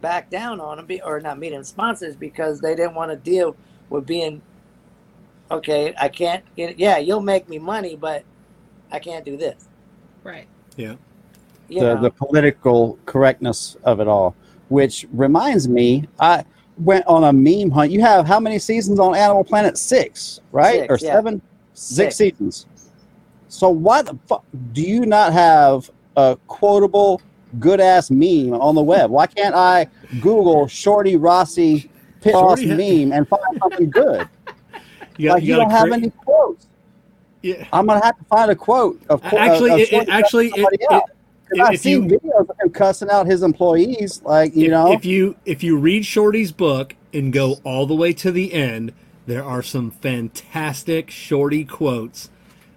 back down on them, or not media sponsors because they didn't want to deal with being. Okay, I can't. Yeah, you'll make me money, but I can't do this. Right. You the, know? the political correctness of it all, which reminds me, I went on a meme hunt. You have how many seasons on Animal Planet? Six, right? Six, or yeah. seven? Six Six. seasons. So why the fuck do you not have a quotable, good ass meme on the web? Why can't I Google Shorty Rossi pit boss ha- meme and find something good? You, got, like you, gotta don't have crea- any quotes. Yeah. I'm gonna have to find a quote of qu- Actually, of it- it- actually, cussing somebody it- out. 'Cause if- I've if seen you- videos of him cussing out his employees, like you if, know. if you if you read Shorty's book and go all the way to the end, there are some fantastic Shorty quotes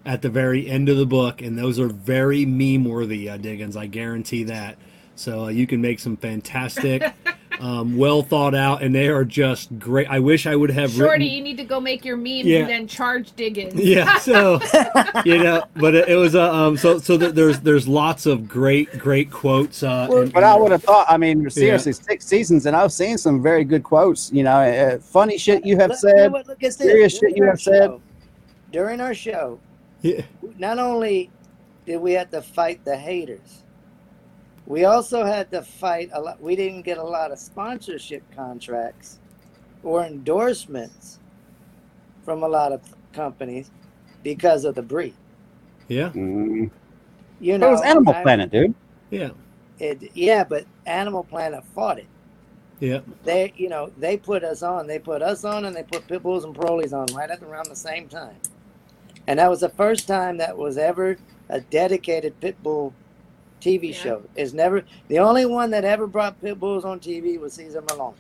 at the very end of the book, and those are very meme worthy, uh, Diggins. I guarantee that. So uh, you can make some fantastic, um, well thought out, and they are just great. I wish I would have Shorty, written. you need to go make your memes Yeah. and then charge Diggins. Yeah, so you know, but it, it was uh, um, so so th- there's there's lots of great great quotes. Uh, and- But I would have thought. I mean, seriously, six seasons, and I've seen some very good quotes. You know, uh, funny shit you have Look- said. what, look at this. serious shit During you our have said. show- During our show, Yeah. not only did we have to fight the haters, we also had to fight a lot. We didn't get a lot of sponsorship contracts or endorsements from a lot of companies because of the breed. yeah, Mm. You know, It was Animal I- Planet, dude. yeah, It, yeah, but Animal Planet fought it. yeah. They, you know, they put us on. They put us on, and they put pit bulls and Parolees on right at around the same time. And that was the first time that was ever a dedicated pit bull TV Yeah. show. It's never the only one that ever brought pit bulls on TV was Cesar Millan.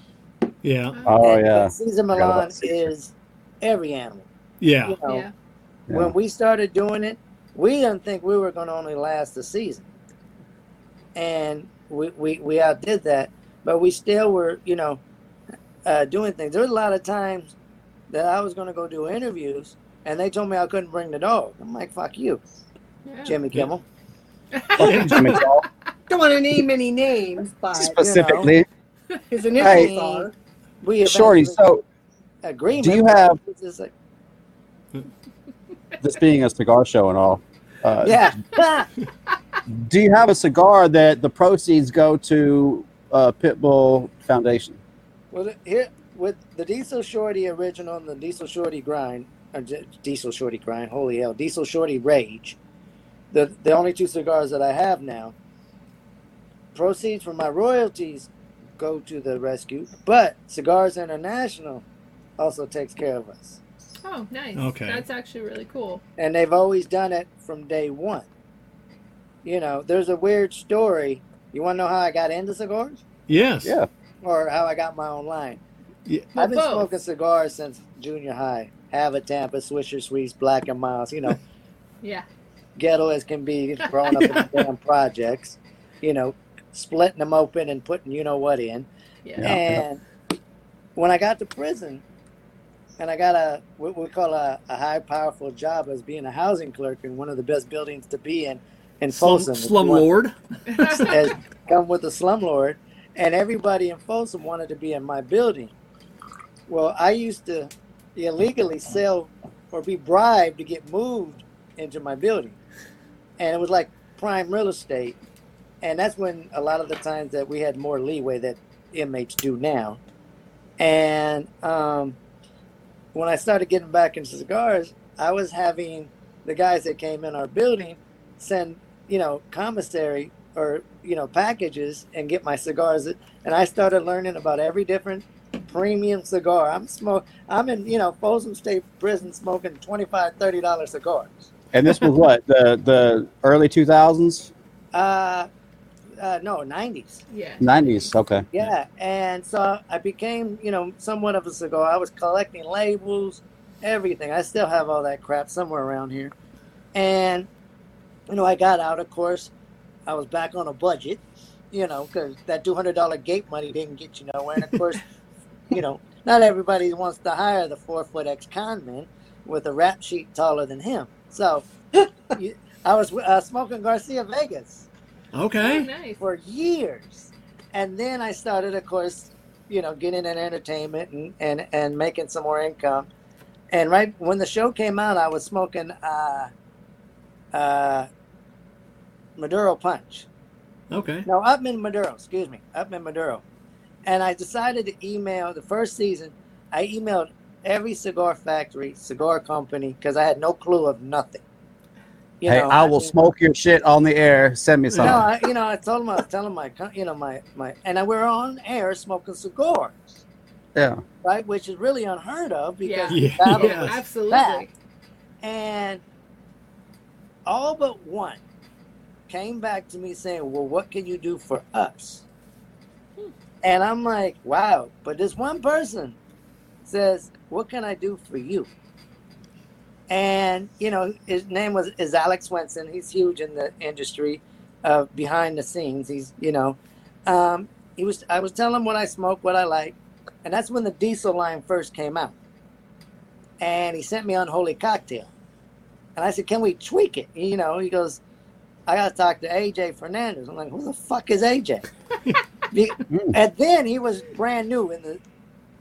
Yeah, Oh And- yeah. Caesar Forgot Millan Caesar. is every animal. yeah, You know, Yeah. Yeah. when we started doing it, we didn't think we were going to only last the season. And we, we, we outdid that, but we still were, you know, uh, doing things. There was a lot of times that I was going to go do interviews and they told me I couldn't bring the dog. I'm like, fuck you, Yeah. Jimmy Kimmel. Don't want to name any names, but Specifically, his Hey. initials are. We Shorty. So, agreement. do you have- It's just like, this being a cigar show and all, uh, yeah. do you have a cigar that the proceeds go to uh, Pitbull Foundation? Well, here with the Diesel Shorty original and the Diesel Shorty grind, or Diesel Shorty grind, holy hell, Diesel Shorty Rage, the the only two cigars that I have now. Proceeds from my royalties go to the rescue, but Cigars International also takes care of us, Oh, nice. Okay. That's actually really cool. and they've always done it from day one. You know, there's a weird story. You want to know how I got into cigars, yes, Yeah. or how I got my own line? Yeah. Well, I've been both. smoking cigars since junior high. Have a Tampa, Swisher Sweets, Black and Milds. You know, Yeah. Ghetto as can be, growing up in the damn projects. You know, splitting them open and putting you know what in. Yeah. Yeah. And when I got to prison, and I got a what we call a, a high powerful job as being a housing clerk in one of the best buildings to be in in Slum, Folsom. Slum want- lord. as come with the slumlord, and everybody in Folsom wanted to be in my building. Well, I used to illegally sell or be bribed to get moved into my building, and it was like prime real estate. And that's when a lot of the times that we had more leeway that inmates do now. And um, when I started getting back into cigars, I was having the guys that came in our building send, you know, commissary or, you know, packages and get my cigars. And I started learning about every different premium cigar. I'm smoke. I'm in, you know, Folsom State Prison smoking 25 $30 cigars. And this was what the the early two thousands, Uh, uh, no, 90s. yeah. nineties. Okay. Yeah, and so I became, you know, somewhat of a cigar. I was collecting labels, everything. I still have all that crap somewhere around here. And, you know, I got out, of course. I was back on a budget, you know, because that $200 gate money didn't get you nowhere. And, of course, you know, not everybody wants to hire the four foot ex con man with a rap sheet taller than him. So you, I was uh, smoking Garcia Vegas Oh, Okay. nice. for years. And then I started, of course, you know, getting in entertainment and, and, and making some more income. And right when the show came out, I was smoking uh, uh, Maduro Punch. Okay. No, Upmann Maduro, excuse me, Upmann Maduro. And I decided to email the first season. I emailed every cigar factory, cigar company, because I had no clue of nothing. You hey, know, I will mean- smoke your shit on the air. Send me No, some. I, you know, I told him I was telling my, you know, my my, and I, we're on air smoking cigars, yeah. right? Which is really unheard of because Yeah. the Yeah. was Absolutely. back, and all but one came back to me saying, "Well, what can you do for us?" Hmm. And I'm like, "Wow!" But this one person says, "What can I do for you?" And you know, his name was is Alex Swenson. He's huge in the industry, uh, behind the scenes. He's you know, um, he was. I was telling him what I smoke, what I like, and that's when the Diesel line first came out. And he sent me Unholy Cocktail, and I said, "Can we tweak it?" You know, he goes, "I got to talk to AJ Fernandez." I'm like, "Who the fuck is AJ?" Mm. and then he was brand new in the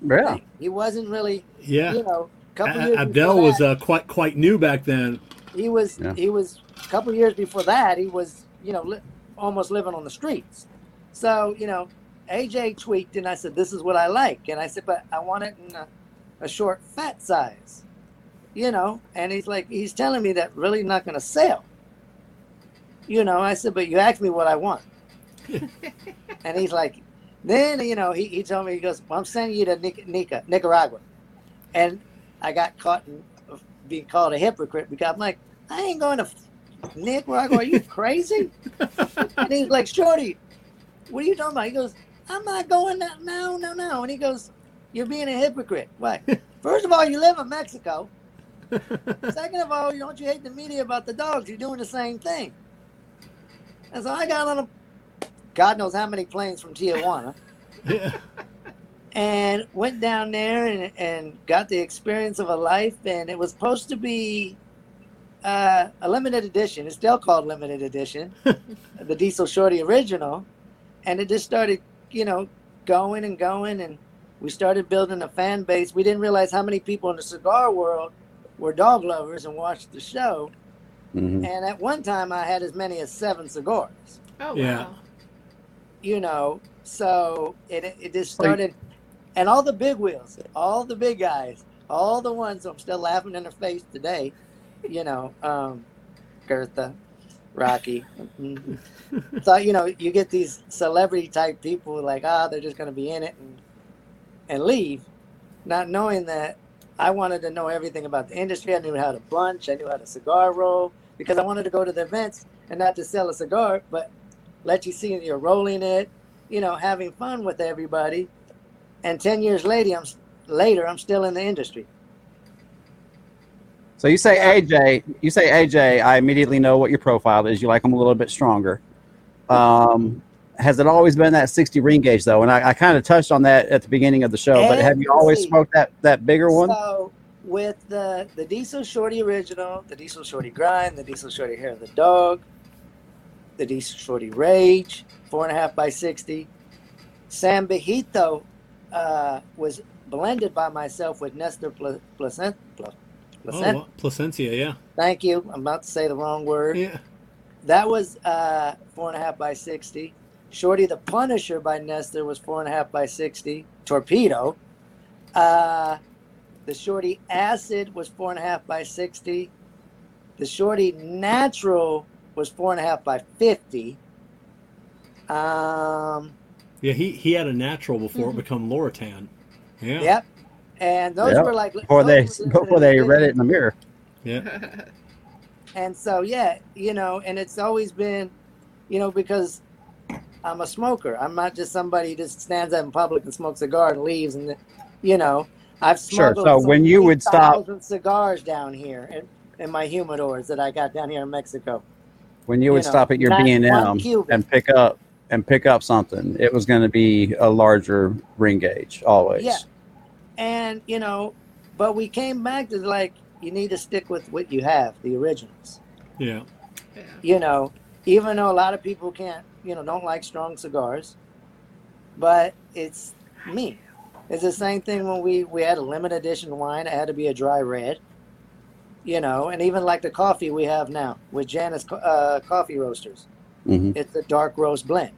Yeah. thing. He wasn't really, Yeah. you know, couple A- years. Abdel before was that, uh, quite quite new back then. he was Yeah. he was a couple years before that. He was you know li- almost living on the streets. So you know, AJ tweaked, and I said, "This is what I like." And I said, "But I want it in a, a short, fat size." You know, and he's like, he's telling me that really not going to sell. You know, I said, "But you asked me what I want," and he's like, then you know, he, he told me he goes, well, "I'm sending you to Nic- Nica, Nicaragua," and I got caught in being called a hypocrite because I'm like, I ain't going to Nicaragua. Are you crazy? and he's like, Shorty, what are you talking about? He goes, I'm not going now, no, no, no. And he goes, You're being a hypocrite. Why? First of all, you live in Mexico. Second of all, don't you hate the media about the dogs? You're doing the same thing. And so I got on a God knows how many planes from Tijuana Yeah. and went down there and, and got the experience of a life. And it was supposed to be uh, a limited edition. It's still called limited edition, the Diesel Shorty original. And it just started, you know, going and going. And we started building a fan base. We didn't realize how many people in the cigar world were dog lovers and watched the show. Mhm. And at one time, I had as many as seven cigars Oh Yeah. You know, so it it just started, and all the big wheels, all the big guys, all the ones I'm still laughing in their face today, you know, um, Gertha, Rocky. Mhm. so you know, you get these celebrity type people like, ah, they're just going to be in it and and leave, not knowing that I wanted to know everything about the industry. I knew how to bunch, I knew how to cigar roll because I wanted to go to the events and not to sell a cigar, but let you see you're rolling it, you know, having fun with everybody. And 10 years later, I'm, later, I'm still in the industry. So you say AJ, you say AJ. I immediately know what your profile is. You like them a little bit stronger. Um, has it always been that 60 ring gauge though? And I, I kind of touched on that at the beginning of the show. But have you always smoked that that bigger one? So with the, the Diesel Shorty original, the Diesel Shorty Grind, the Diesel Shorty Hair of the Dog, the Shorty Rage, four and a half by 60. San Bejito uh, was blended by myself with Nestor Placent. Pla- Oh, Placent. wow. Plasencia, yeah. Thank you. I'm about to say the wrong word. Yeah. That was uh, four and a half by 60. Shorty the Punisher by Nestor was four and a half by 60. Torpedo. Uh, the Shorty Acid was four and a half by 60. The Shorty Natural was four and a half by 50. Um, Yeah, he, he had a natural before Mhm. it become Larutan. Yeah. Yep. And those Yep. were like Before they before they read it in the mirror. Yeah. And so, yeah, you know, and it's always been, you know, because I'm a smoker. I'm not just somebody who just stands up in public and smokes a cigar and leaves. And, you know, I've Sure, so when you would stop- 3,000 cigars down here in, in my humidors that I got down here in Mexico. When you would know, stop at your B and M and pick up and pick up something, it was going to be a larger ring gauge always. Yeah. And, you know, but we came back to like, you need to stick with what you have, the originals. Yeah. Yeah. you know, even though a lot of people can't, you know, don't like strong cigars, but it's me. It's the same thing when we we had a limited edition wine. It had to be a dry red, you know, and even like the coffee we have now with Janus uh, Coffee Roasters, hmm it's a dark roast blend.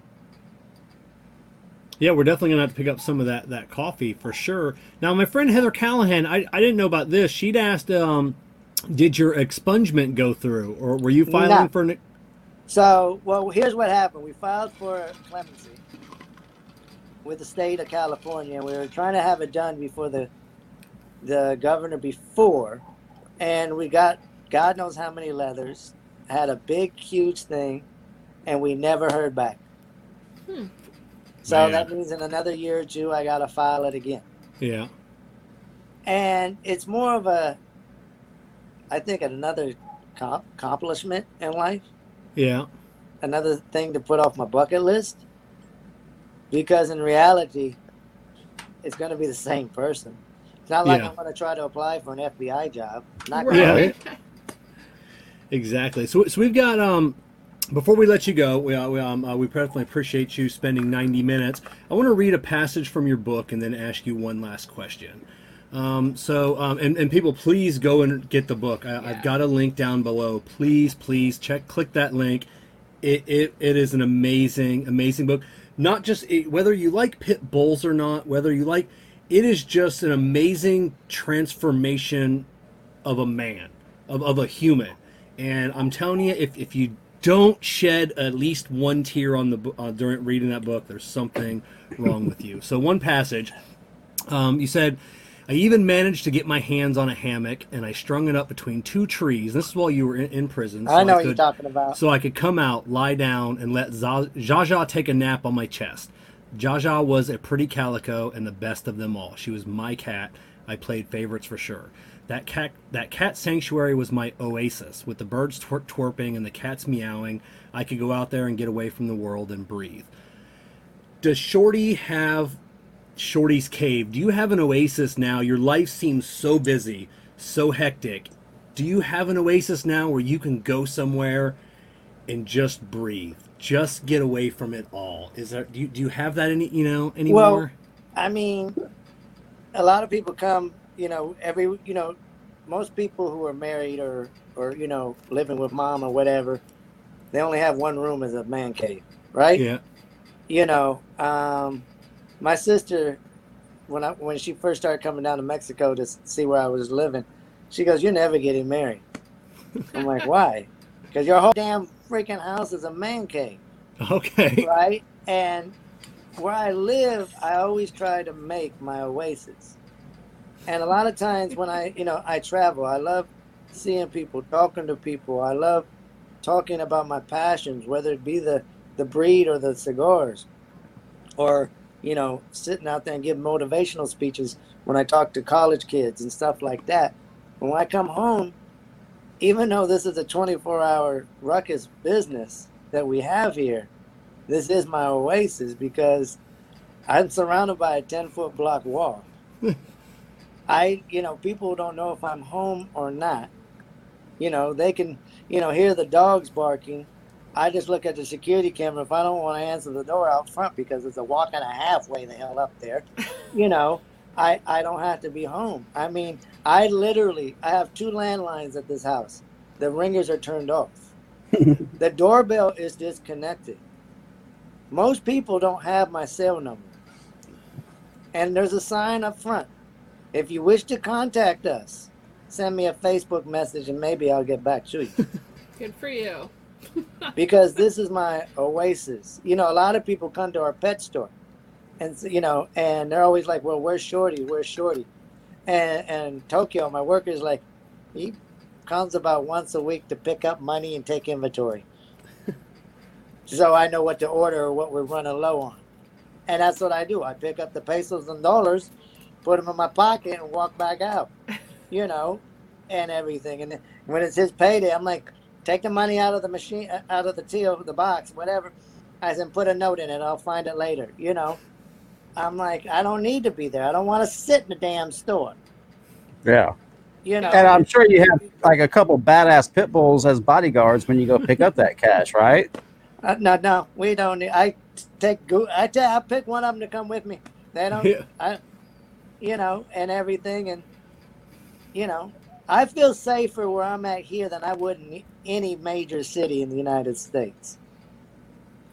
Yeah, we're definitely gonna have to pick up some of that that coffee for sure. Now, my friend Heather Callahan, I, I didn't know about this. She'd asked, um, did your expungement go through, or were you filing No. for an? So, well, here's what happened. We filed for clemency with the state of California, and we were trying to have it done before the the governor before, and we got God knows how many leathers, had a big, huge thing, and we never heard back. Hmm. So Man. that means in another year or two, I got to file it again. Yeah, and it's more of a i think another com- accomplishment in life yeah, another thing to put off my bucket list because in reality it's going to be the same person it's not like Yeah. i'm going to try to apply for an fbi job not Right. Yeah. exactly. So, so we've got um. Before we let you go, we, uh, we, um, uh, we definitely appreciate you spending 90 minutes. I want to read a passage from your book and then ask you one last question. Um, so, um, and, and people, please go and get the book. I, Yeah. I've got a link down below. Please, please check, click that link. It, it, it is an amazing, amazing book. Not just it, whether you like pit bulls or not, whether you like, it is just an amazing transformation of a man, of, of a human. And I'm telling you, if, if you don't shed at least one tear on the uh, during reading that book, there's something wrong with you. So one passage, um, you said, I even managed to get my hands on a hammock and I strung it up between two trees. This is while you were in, in prison. so i know what you're could- talking about so I could come out, lie down, and let Za- Jaja take a nap on my chest. Jaja was a pretty calico and the best of them all. She was my cat. I played favorites for sure. That cat, that cat sanctuary was my oasis. With the birds twer- twerping and the cats meowing, I could go out there and get away from the world and breathe. Does Shorty have Shorty's Cave? Do you have an oasis now? Your life seems so busy, so hectic. Do you have an oasis now where you can go somewhere and just breathe, just get away from it all? Is there? Do you, do you have that any? You know anymore? Well, I mean, a lot of people come, you know, every, you know, most people who are married or, or, you know, living with mom or whatever, they only have one room as a man cave, right? yeah, You know, um, my sister, when I, when she first started coming down to Mexico to see where I was living, she goes, you're never getting married. I'm like, why? Because your whole damn freaking house is a man cave okay, right? And where I live, I always try to make my oasis. And a lot of times when I, you know, I travel, I love seeing people, talking to people. I love talking about my passions, whether it be the the breed or the cigars, or you know, sitting out there and give motivational speeches when I talk to college kids and stuff like that. But when I come home, even though this is a 24-hour ruckus business that we have here, this is my oasis because I'm surrounded by a 10 foot block wall. I, you know, people don't know if I'm home or not. You know, they can, you know, hear the dogs barking. I just look at the security camera if I don't want to answer the door out front because it's a walk and a half way the hell up there. You know, I, I don't have to be home. I mean, I literally, I have two landlines at this house. The ringers are turned off. the doorbell is disconnected. Most people don't have my cell number. And there's a sign up front. If you wish to contact us, send me a Facebook message and maybe I'll get back to you. Good for you. because this is my oasis. You know, a lot of people come to our pet store and, you know, and they're always like, well, where's Shorty? Where's Shorty? And, and Tokyo, my worker is like, he comes about once a week to pick up money and take inventory. so I know what to order or what we're running low on. And that's what I do. I pick up the pesos and dollars, put them in my pocket, and walk back out, you know, and everything. And when it's his payday, I'm like, take the money out of the machine, uh, out of the till, the box, whatever. I said, put a note in it. I'll find it later, you know. I'm like, I don't need to be there. I don't want to sit in the damn store, Yeah. you know. And I'm sure you have like a couple badass pit bulls as bodyguards when you go pick up that cash, right? Uh, no, no, we don't need. I take. Go- I tell. I pick one of them to come with me. They don't. Yeah. I, you know, and everything, and you know, I feel safer where I'm at here than I would in any major city in the United States.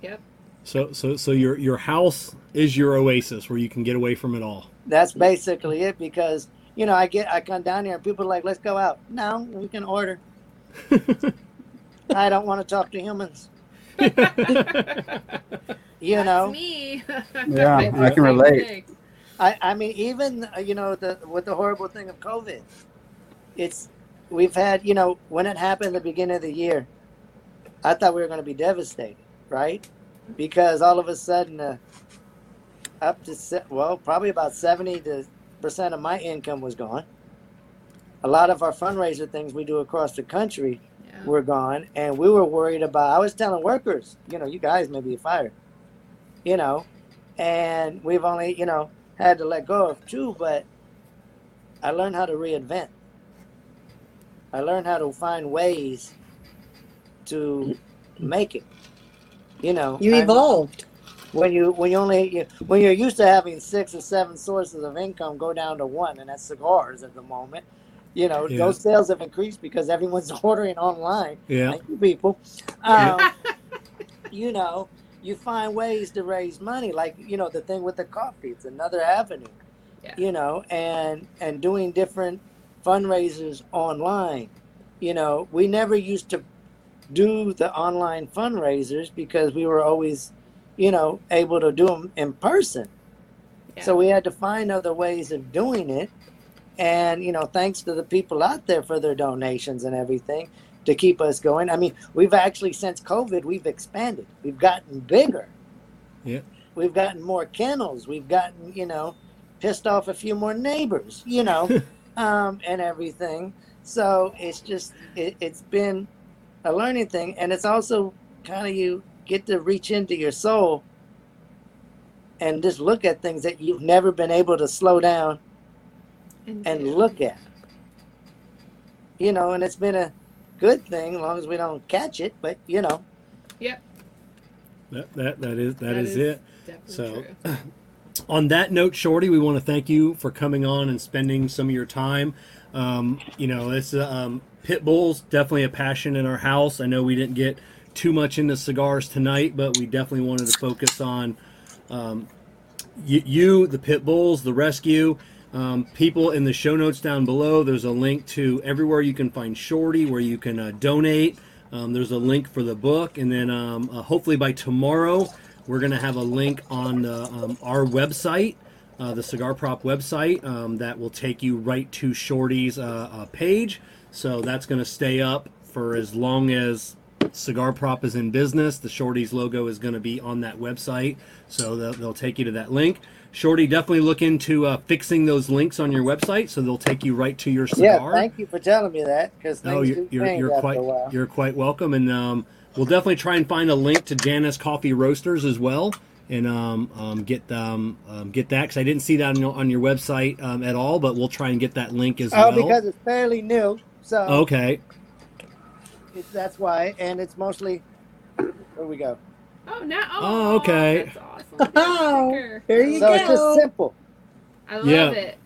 Yep. So so so your your house is your oasis where you can get away from it all. That's basically it because you know I get I come down here and people are like, let's go out. No, we can order. I don't want to talk to humans. you That's know, me. Yeah, I can relate. I, I mean, even uh, you know the with the horrible thing of COVID, it's we've had you know when it happened at the beginning of the year, I thought we were going to be devastated, right? Because all of a sudden, uh, up to se- well, probably about seventy to percent of my income was gone. A lot of our fundraiser things we do across the country Yeah. were gone, and we were worried about. I was telling workers, you know, you guys may be fired, you know, and we've only, you know, had to let go of two, but I learned how to reinvent. I learned how to find ways to make it. You know, You evolved. When you when you only you, when you're used to having six or seven sources of income go down to one, and that's cigars at the moment. You know, Yeah. those sales have increased because everyone's ordering online. Yeah. Thank you, people. Um, you know, you find ways to raise money, like you know the thing with the coffee. It's another avenue. Yeah. You know, and and doing different fundraisers online. You know, we never used to do the online fundraisers because we were always, you know, able to do them in person. So we had to find other ways of doing it. And, you know, thanks to the people out there for their donations and everything to keep us going. I mean, we've actually, since COVID, we've expanded. We've gotten bigger. Yeah. We've gotten more kennels. We've gotten, you know, pissed off a few more neighbors, you know, um, and everything. So it's just, it, it's been a learning thing. And it's also kind of you get to reach into your soul and just look at things that you've never been able to slow down and do. look at. You know, and it's been a good thing as long as we don't catch it, but you know, Yep. That that that is that That is, is it. So- true. On that note, Shorty, we want to thank you for coming on and spending some of your time. Um, you know, it's uh, um, pit bulls definitely a passion in our house. I know we didn't get too much into cigars tonight, but we definitely wanted to focus on um, you, you, the pit bulls, the rescue. Um, people in the show notes down below, there's a link to everywhere you can find Shorty, where you can uh, donate. Um, there's a link for the book, and then um, uh, hopefully by tomorrow, we're going to have a link on um, our website, uh, the Cigar Prop website, um, that will take you right to Shorty's uh, uh, page. So that's going to stay up for as long as Cigar Prop is in business. The Shorty's logo is going to be on that website, so they'll, they'll take you to that link. Shorty, definitely look into uh, fixing those links on your website, so they'll take you right to your cigar. yeah. Thank you for telling me that because No, you're you're, you're quite you're quite welcome, and um, we'll definitely try and find a link to Janice Coffee Roasters as well, and um, um, get um, um, get that because I didn't see that on your, on your website um, at all, but we'll try and get that link as Oh, well. Oh, because it's fairly new, so okay, it's, that's why, and it's mostly. Where we go? Oh, now. Oh, Oh, okay. That's awesome. Oh, Sticker. there you so go. it's just simple. I love Yeah. it.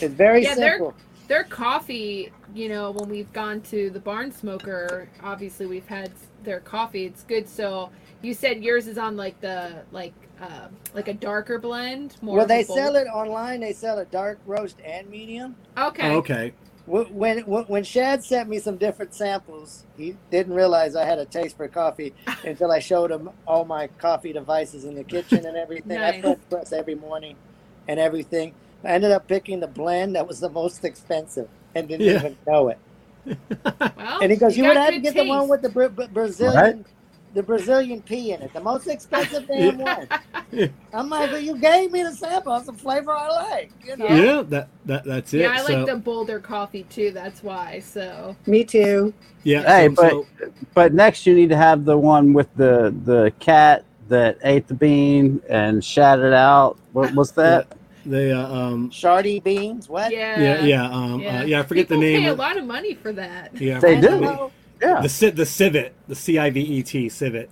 It's very Yeah, they're- simple. Their coffee, you know, when we've gone to the barn smoker, obviously we've had their coffee. It's good. So you said yours is on like the like uh, like a darker blend. More Well, they bold- sell it online. They sell it dark roast and medium. Okay. Okay, Wh- When, when when Shad sent me some different samples, he didn't realize I had a taste for coffee until I showed him all my coffee devices in the kitchen and everything. I Nice. French press every morning and everything. I ended up picking the blend that was the most expensive and didn't Yeah. even know it. Well, And he goes, "You, got would have to good get the one with the Bra- Bra- Brazilian." Right. The Brazilian pea in it, the most expensive damn one. I'm like, well, you gave me the sample. That's the flavor I like. You know? Yeah. yeah, that that that's it. Yeah, I like so, the Boulder coffee too. That's why. So Me too. yeah. Hey, so- but- so- But next, you need to have the one with the the cat that ate the bean and shat it out. What was that? they uh, um Shardy beans. What? yeah, yeah yeah um yeah, uh, yeah I forget People the name. Pay a lot of money for that. yeah, I They do. the name. Hello? Yeah, The civ the civet, the C I V E T civet.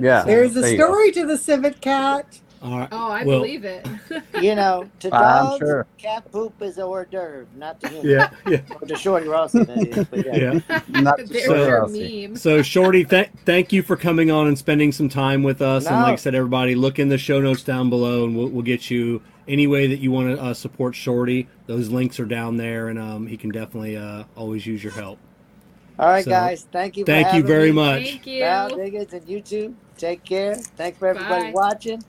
yeah. There's a There story to the civet cat. All right. Oh, I well, believe it. You know, to I'm dogs, sure. cat poop is a hors d'oeuvre, not to humans. Yeah, yeah, Or to Shorty Rossi, that is. Yeah. yeah. Not There's So- your meme. So, Shorty, th- thank you for coming on and spending some time with us. And like I said, everybody, look in the show notes down below, and we'll, we'll get you any way that you want to uh, support Shorty. Those links are down there, and um, he can definitely uh, always use your help. All right, So, guys. Thank you. for Thank you very me. much. Thank you. Val Diggins and YouTube. Take care. Thanks for everybody Bye. watching.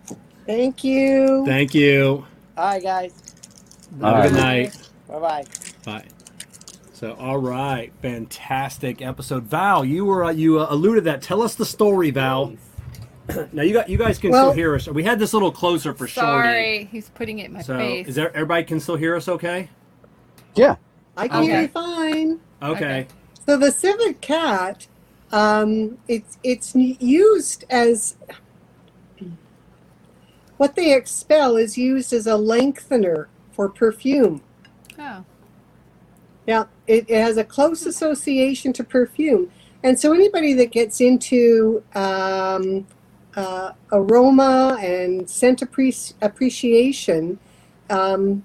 Thank you. Thank you. All right, guys. Have a good night. Bye bye. Bye. So, all right, fantastic episode. Val, you were uh, you uh, alluded that. Tell us the story, Val. now you got you guys can Well- still hear us. We had this little closer for Shorty. Sorry, he's putting it in my So, face. is there everybody can still hear us? Okay. Yeah. I can hear you fine. Okay. Okay. So the civet cat, um, it's it's used as what they expel is used as a lengthener for perfume. oh, Yeah, it, it has a close association to perfume, and so anybody that gets into um, uh, aroma and scent appreci- appreciation, um,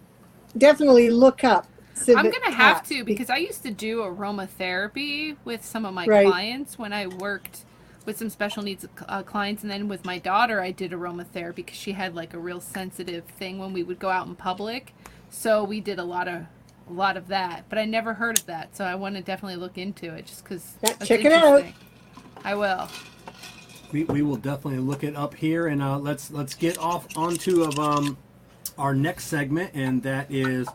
definitely look up. Civet I'm gonna have to because I used to do aromatherapy with some of my Right. clients when I worked with some special needs uh, clients, and then with my daughter, I did aromatherapy because she had like a real sensitive thing when we would go out in public. So we did a lot of a lot of that, but I never heard of that, so I want to definitely look into it just because. Yeah, check it out. I will. We, we will definitely look it up here, and uh, let's let's get off onto of um our next segment, and that is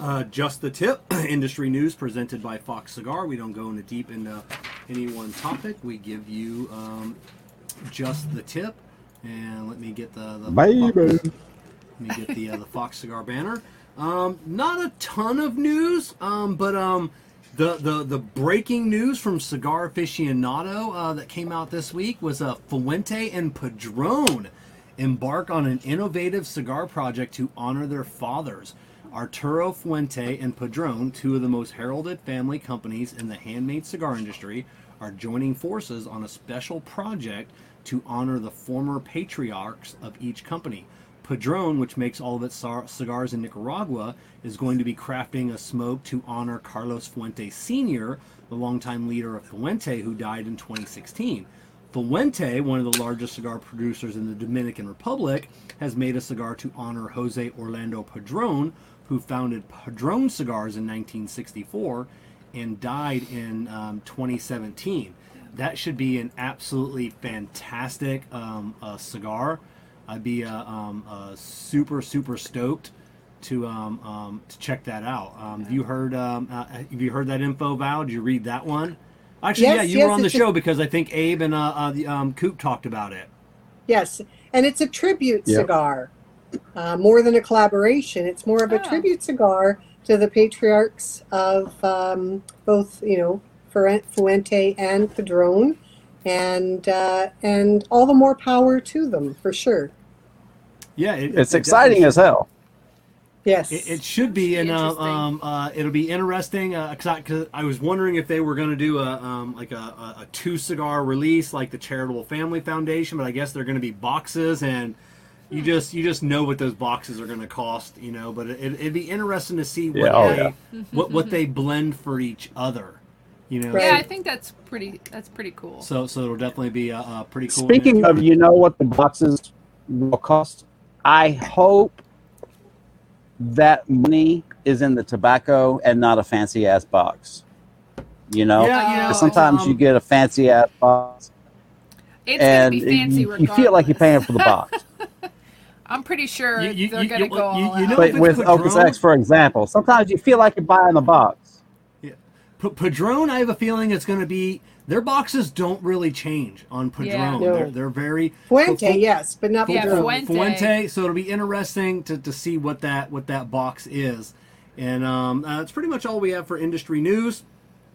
uh, just the tip industry news presented by Fox Cigar. We don't go into deep into any one topic. We give you um, just the tip, and let me get the, the Baby. Let me get the uh, the Fox Cigar banner. Um, not a ton of news, um, but um, the, the the breaking news from Cigar Aficionado uh, that came out this week was uh, Fuente and Padron embark on an innovative cigar project to honor their fathers. Arturo Fuente and Padron, two of the most heralded family companies in the handmade cigar industry, are joining forces on a special project to honor the former patriarchs of each company. Padron, which makes all of its cigars in Nicaragua, is going to be crafting a smoke to honor Carlos Fuente Sr., the longtime leader of Fuente, who died in 2016. Fuente, one of the largest cigar producers in the Dominican Republic, has made a cigar to honor Jose Orlando Padron, who founded Padron Cigars in 1964 and died in um, 2017. That should be an absolutely fantastic um, uh, cigar. I'd be uh, um, uh, super super stoked to um, um, to check that out. Um, have you heard um, uh, have you heard that info, Val? Did you read that one? Actually, Yes, yeah, you yes, were on the it's a- show because I think Abe and uh, uh, the um, Coop talked about it. Yes, and it's a tribute Yep. cigar, uh, more than a collaboration. It's more of a Oh. tribute cigar to the patriarchs of um, both, you know, Fuente and Padron, and uh, and all the more power to them for sure. Yeah, it, It's it exciting definitely as hell. Yes, It, it should be, and uh, interesting. um, uh, it'll be interesting. Uh, cause I, 'cause I was wondering if they were going to do a um, like a, a, a two cigar release, like the Charitable Family Foundation, but I guess they're going to be boxes, and you just you just know what those boxes are going to cost, you know. But it, it'd be interesting to see what Yeah, oh, they yeah. what what they blend for each other, you know. Right. Yeah, I think that's pretty. That's pretty cool. So so it'll definitely be uh, uh, pretty cool. Speaking of, you know what the boxes will cost? I hope that money is in the tobacco and not a fancy ass box. You know, yeah, you know, 'Cause sometimes um, you get a fancy ass box It's and gonna be fancy you, you feel like you're paying for the box. I'm pretty sure You- you- they're gonna go you- all you know out. but if it's with Opus X, for example, sometimes you feel like you're buying the box. P- Padron, I have a feeling it's going to be their boxes don't really change on Padron. Yeah. No. They're they're very Fuente, Fu- yes, but not Yeah, Padron. Fuente. So it'll be interesting to, to see what that what that box is, and um, uh, that's pretty much all we have for industry news.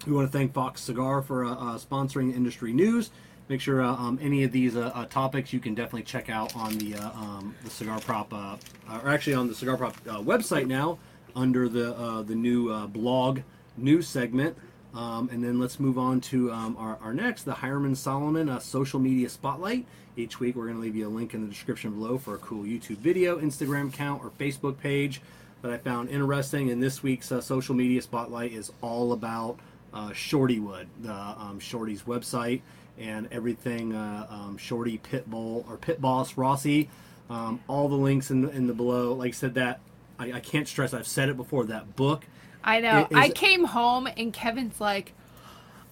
We want to thank Fox Cigar for uh, uh, sponsoring industry news. Make sure uh, um, any of these uh, uh, topics you can definitely check out on the uh, um, the Cigar Prop, uh, or actually on the Cigar Prop uh, website now under the the new blog news segment. Um, and then let's move on to um, our, our next, the Hiram and Solomon Social Media Spotlight. Each week, we're going to leave you a link in the description below for a cool YouTube video, Instagram account, or Facebook page that I found interesting. And this week's Social Media Spotlight is all about Shortywood, the um, Shorty's website, and everything uh, um, Shorty Pitbull or Pit Boss Rossi. Um, all the links in the, in the below. Like I said, that I, I can't stress. I've said it before. That book I know. It is- I came home and Kevin's like,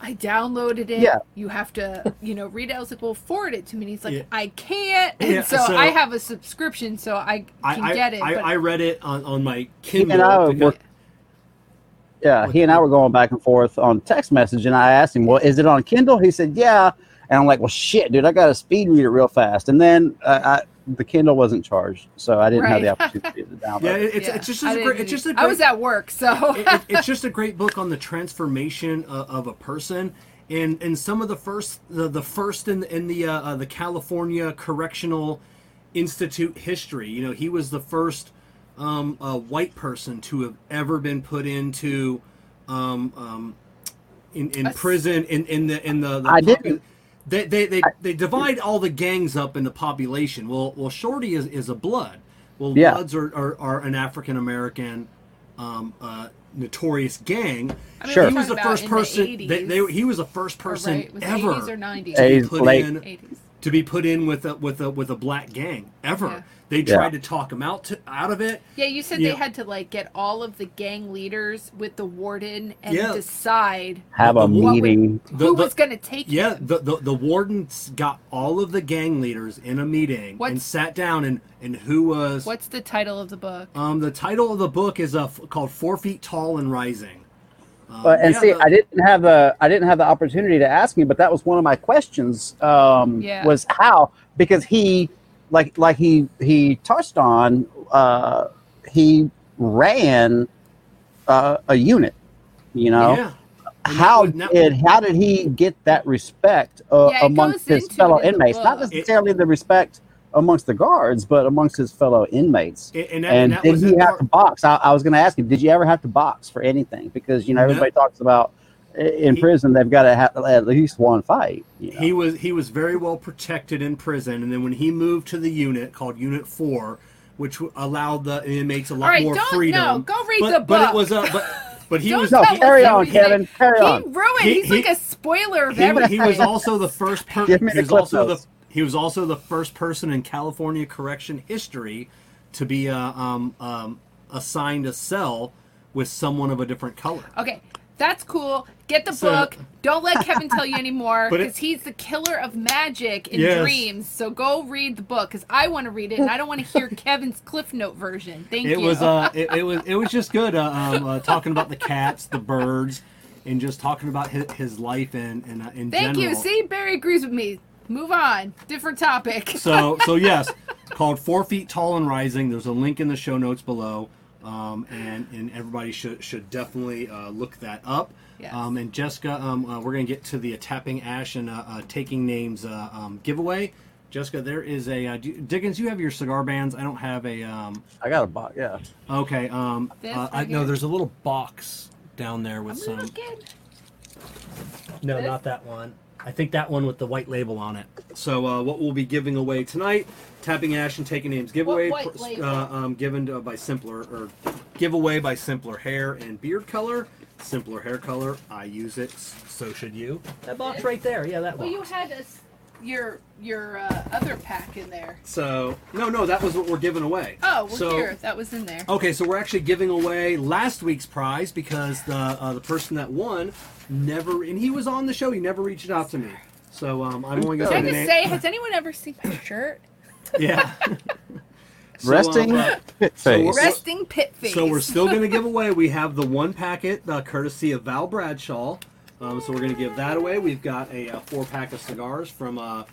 I downloaded it. Yeah. You have to, you know, read it. I was like, well, forward it to me. And he's like, Yeah. I can't. And Yeah, so, so- I have a subscription, so I I, can I, get it. I, but I read it on, on my He Kindle. and I were because- Yeah, he and I were going back and forth on text message, and I asked him, "Well, is it on Kindle?" He said, "Yeah," and I'm like, "Well, shit, dude, I got to speed read it real fast." And then uh, I, the Kindle wasn't charged, so I didn't have the opportunity to download. yeah, it. it- it's, Yeah, it's just I a didn't great. It's just a need- great. I was at work, so. it- it- it's just a great book on the transformation of, of a person and and some of the first the, the first in in the uh, uh, the California Correctional Institute history. You know, he was the first um, uh, white person to have ever been put into um, um, in, in A s- prison in, in the in the, the I popu- didn't- They, they, they, they divide all the gangs up in the population. Well, well, Shorty is, is a blood. Well, Yeah. Bloods are, are, are an African American um, uh, notorious gang. I mean, Sure. He was the first person. The 80s, they, they, he was the first person right, ever 80s or 90s? to be put late. in 80s. to be put in with a with a with a black gang ever. Yeah. They Yeah. tried to talk him out to, out of it. Yeah, you said Yeah. they had to like get all of the gang leaders with the warden and Yeah. decide have the- a the- what would- meeting. The- who the- was going to take Yeah, him. the, the the wardens got all of the gang leaders in a meeting and sat down and and who was What's the title of the book? um the title of the book is uh, called Four Feet Tall and Rising. Um, But and yeah, see, the- I didn't have the I didn't have the opportunity to ask him, but that was one of my questions. Um, Yeah. Was how because he like like he he touched on uh, he ran uh, a unit. You know yeah. How did how did he get that respect uh, Yeah, amongst his fellow it in the inmates? Not book. necessarily the respect amongst the guards, but amongst his fellow inmates. and, and that, And that did was he it have part- to box? I, I was going to ask him. Did you ever have to box for anything? Because you know No. everybody talks about i- in He- prison they've got to have at least one fight. you know? He was he was very well protected in prison, and then when he moved to the unit called Unit Four, which allowed the inmates a lot All right, more don't- freedom. no, go read but, the But it was uh, but but he Don't was no, he, carry on, everything. Kevin. Carry He on. ruined. He- He's like a spoiler of he, everything. he was also the first per- Give me he was clip also the he was also the first person in California correction history to be uh, um, um, assigned a cell with someone of a different color. Okay, that's cool. Get the So- book. Don't let Kevin tell you anymore because he's the killer of magic in Yes. dreams. So go read the book because I want to read it and I don't want to hear Kevin's Cliff Note version. Thank It you. was uh, it, it was it was just good. Uh, um, uh, talking about the cats, the birds, and just talking about his, his life and and uh, in Thank general. you. See, Barry agrees with me. Move on. Different topic. So so yes, called Four Feet Tall and Rising. There's a link in the show notes below, um, and and everybody should should definitely uh, look that up. Yes. Um, and Jessica, um, uh, we're gonna get to the uh, tapping ash and uh, uh, taking names uh, um, giveaway. Jessica, there is a uh, do, Dickens. You have your cigar bands. I don't have a. Um, I got a box. Yeah. okay. Um, uh, I, no, there's a little box down there I'm with some. No, This? not that one. I think that one with the white label on it. So uh, what we'll be giving away tonight, tapping ash and taking names giveaway, white pr- label? uh, um, given to, by Simpler or giveaway by Simpler Hair and Beard Color. Simpler Hair Color, I use it. So should you. That box right there. Yeah, that one. Well, box. you had a s your your uh, other pack in there. So no, no, that was what we're giving away. Oh, well, So- here. That was in there. Okay, so we're actually giving away last week's prize because the uh, the person that won never, and he was on the show. He never reached out to me. So um, I'm only going Can I to just say, has anyone ever seen my shirt? Yeah. So, Resting um, pit so face. we're- Resting pit face. So we're still going to give away. We have the one packet, uh, courtesy of Val Bradshaw. Um, so we're going to give that away. We've got a, uh four pack of cigars from uh,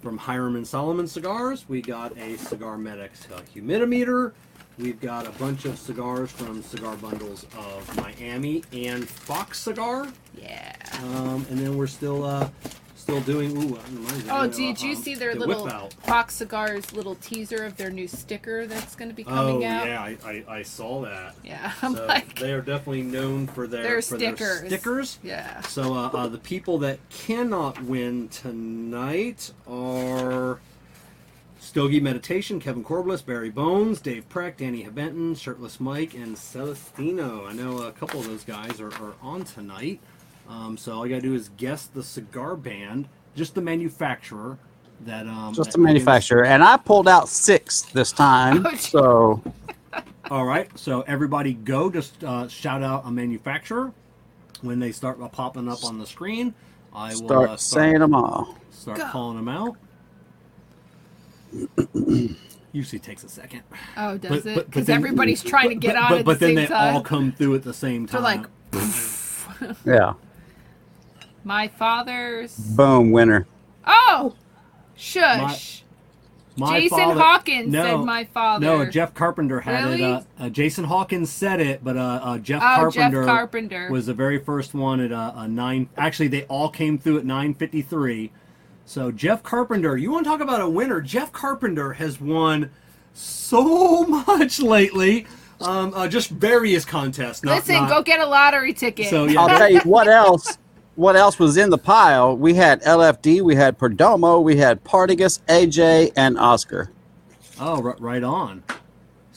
from Hiram and Solomon Cigars. We got a Cigar Medics uh, humidimeter. We've got a bunch of cigars from Cigar Bundles of Miami and Fox Cigar. Yeah. Um, and then we're still uh, still doing. Ooh, Oh, did you see their the little. Fox Cigars little teaser of their new sticker that's going to be Oh coming out? yeah, I, I, I saw that. Yeah, I'm so like, they are definitely known for their Their for stickers. Their stickers. yeah. So uh, uh, the people that cannot win tonight are Stogie Meditation, Kevin Corbliss, Barry Bones, Dave Preck, Danny Habenton, Shirtless Mike, and Celestino. I know a couple of those guys are, are on tonight. Um, so all you gotta do is guess the cigar band, just the manufacturer. That um, Just that the manufacturer, and I pulled out six this time. So All right, so everybody go. Just uh, shout out a manufacturer when they start uh, popping up on the screen. I will start uh, saying them all. start Go. calling them out. Usually takes a second. Oh, does But- it? but- but Because everybody's trying to get but, on but, at but the then same they time. all come through at the same time. They're time. like, Yeah, my father's. boom, winner. Oh, shush. My Jason father- Hawkins no, said my father. No, Jeff Carpenter had Really? it. Uh, uh, Jason Hawkins said it, but uh, uh, Jeff oh, Carpenter Jeff Carpenter. was the very first one at uh, a nine. Actually, they all came through at nine fifty three. So Jeff Carpenter, you want to talk about a winner? Jeff Carpenter has won so much lately. Um, uh, just various contests. Not, Listen, not- go get a lottery ticket. So yeah, I'll tell you what else. What else was in the pile? We had LFD, we had Perdomo, we had Partagas, AJ, and Oscar. Oh, right, right on.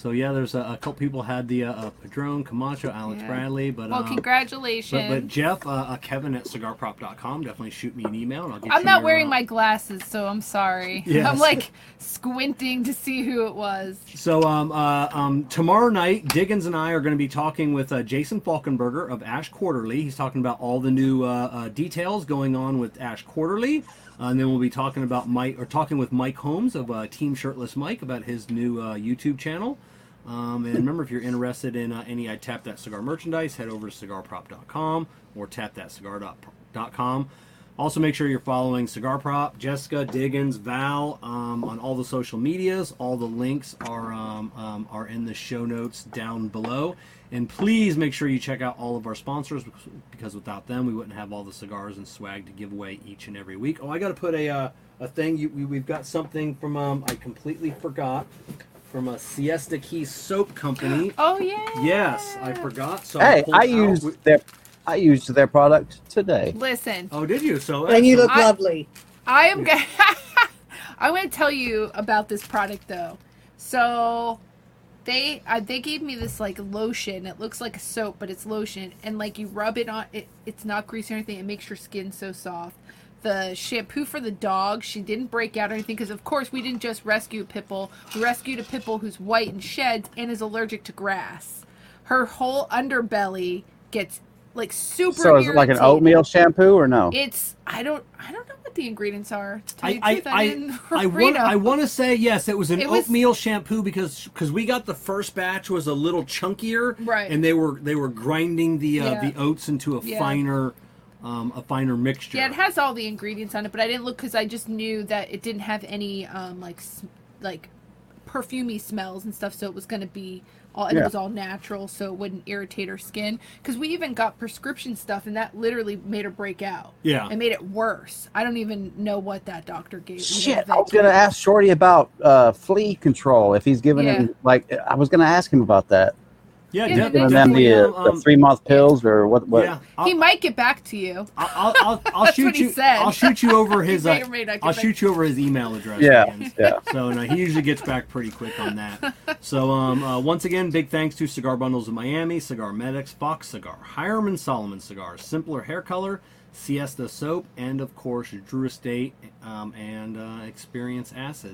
So yeah, there's a, a couple people had the uh, uh, Padron, Camacho, Alex Yeah. Bradley, but well, um, congratulations. But, but Jeff, uh, uh, Kevin at cigarprop.com, definitely shoot me an email and I'll get you. I'm you not your, wearing uh, my glasses, so I'm sorry. Yes. I'm like squinting to see who it was. So um, uh, um, tomorrow night, Diggins and I are going to be talking with uh, Jason Falkenberger of Ash Quarterly. He's talking about all the new uh, uh, details going on with Ash Quarterly. Uh, and then we'll be talking about Mike or talking with Mike Holmes of uh, Team Shirtless Mike about his new uh, YouTube channel. Um, and remember, if you're interested in uh, any I Tap That Cigar merchandise, head over to cigarprop.com or tapthatcigar.com. Also, make sure you're following Cigar Prop, Jessica, Diggins, Val um, on all the social medias. All the links are um, um, are in the show notes down below. And please make sure you check out all of our sponsors because, without them, we wouldn't have all the cigars and swag to give away each and every week. Oh, I got to put a uh, a thing. You, we, we've got something from um, I completely forgot from a Siesta Key Soap Company. Oh yeah. Yes, I forgot. So Hey, pulled I out- used their I used their product today. Listen, Oh, did you? So And you look I- lovely. I am gonna. I'm gonna tell you about this product though. So, they uh, they gave me this like lotion. It looks like a soap, but it's lotion, and like you rub it on it. It's not greasy or anything. It makes your skin so soft. The shampoo for the dog, she didn't break out or anything because, of course, we didn't just rescue a pit. We rescued a pit who's white and sheds and is allergic to grass. Her whole underbelly gets like super. So is it like an irritated. oatmeal shampoo or no? It's I don't I don't know what the ingredients are. To I I I, I, didn't I read want. I want to say yes. It was an It was- oatmeal shampoo because because we got the first batch was a little chunkier, Right. And they were they were grinding the uh, Yeah. the oats into a Yeah. finer um, a finer mixture. Yeah, it has all the ingredients on it, but I didn't look because I just knew that it didn't have any um like s- like perfumey smells and stuff, so it was gonna be all and it was all natural, so it wouldn't irritate her skin. Because we even got prescription stuff, and that literally made her break out. Yeah. it made it worse. I don't even know what that doctor gave. me. Shit, I was gonna ask Shorty about uh, flea control if he's giving Yeah. him like I was gonna ask him about that. Yeah, Yeah, de- they Giving them definitely, the, uh, um, the um, three month pills or what? What? Yeah, I'll, He might get back to you. I'll, I'll, I'll, I'll That's shoot what he you. said. I'll shoot you over his. Uh, or may not get I'll back. shoot you over his email address. Yeah, again. yeah. So no, he usually gets back pretty quick on that. So um, uh, once again, big thanks to Cigar Bundles of Miami, Cigar Medics, Fox Cigar, Hiram and Solomon Cigars, Simpler Hair Color, Siesta Soap, and of course Drew Estate um, and uh, Experience Acids.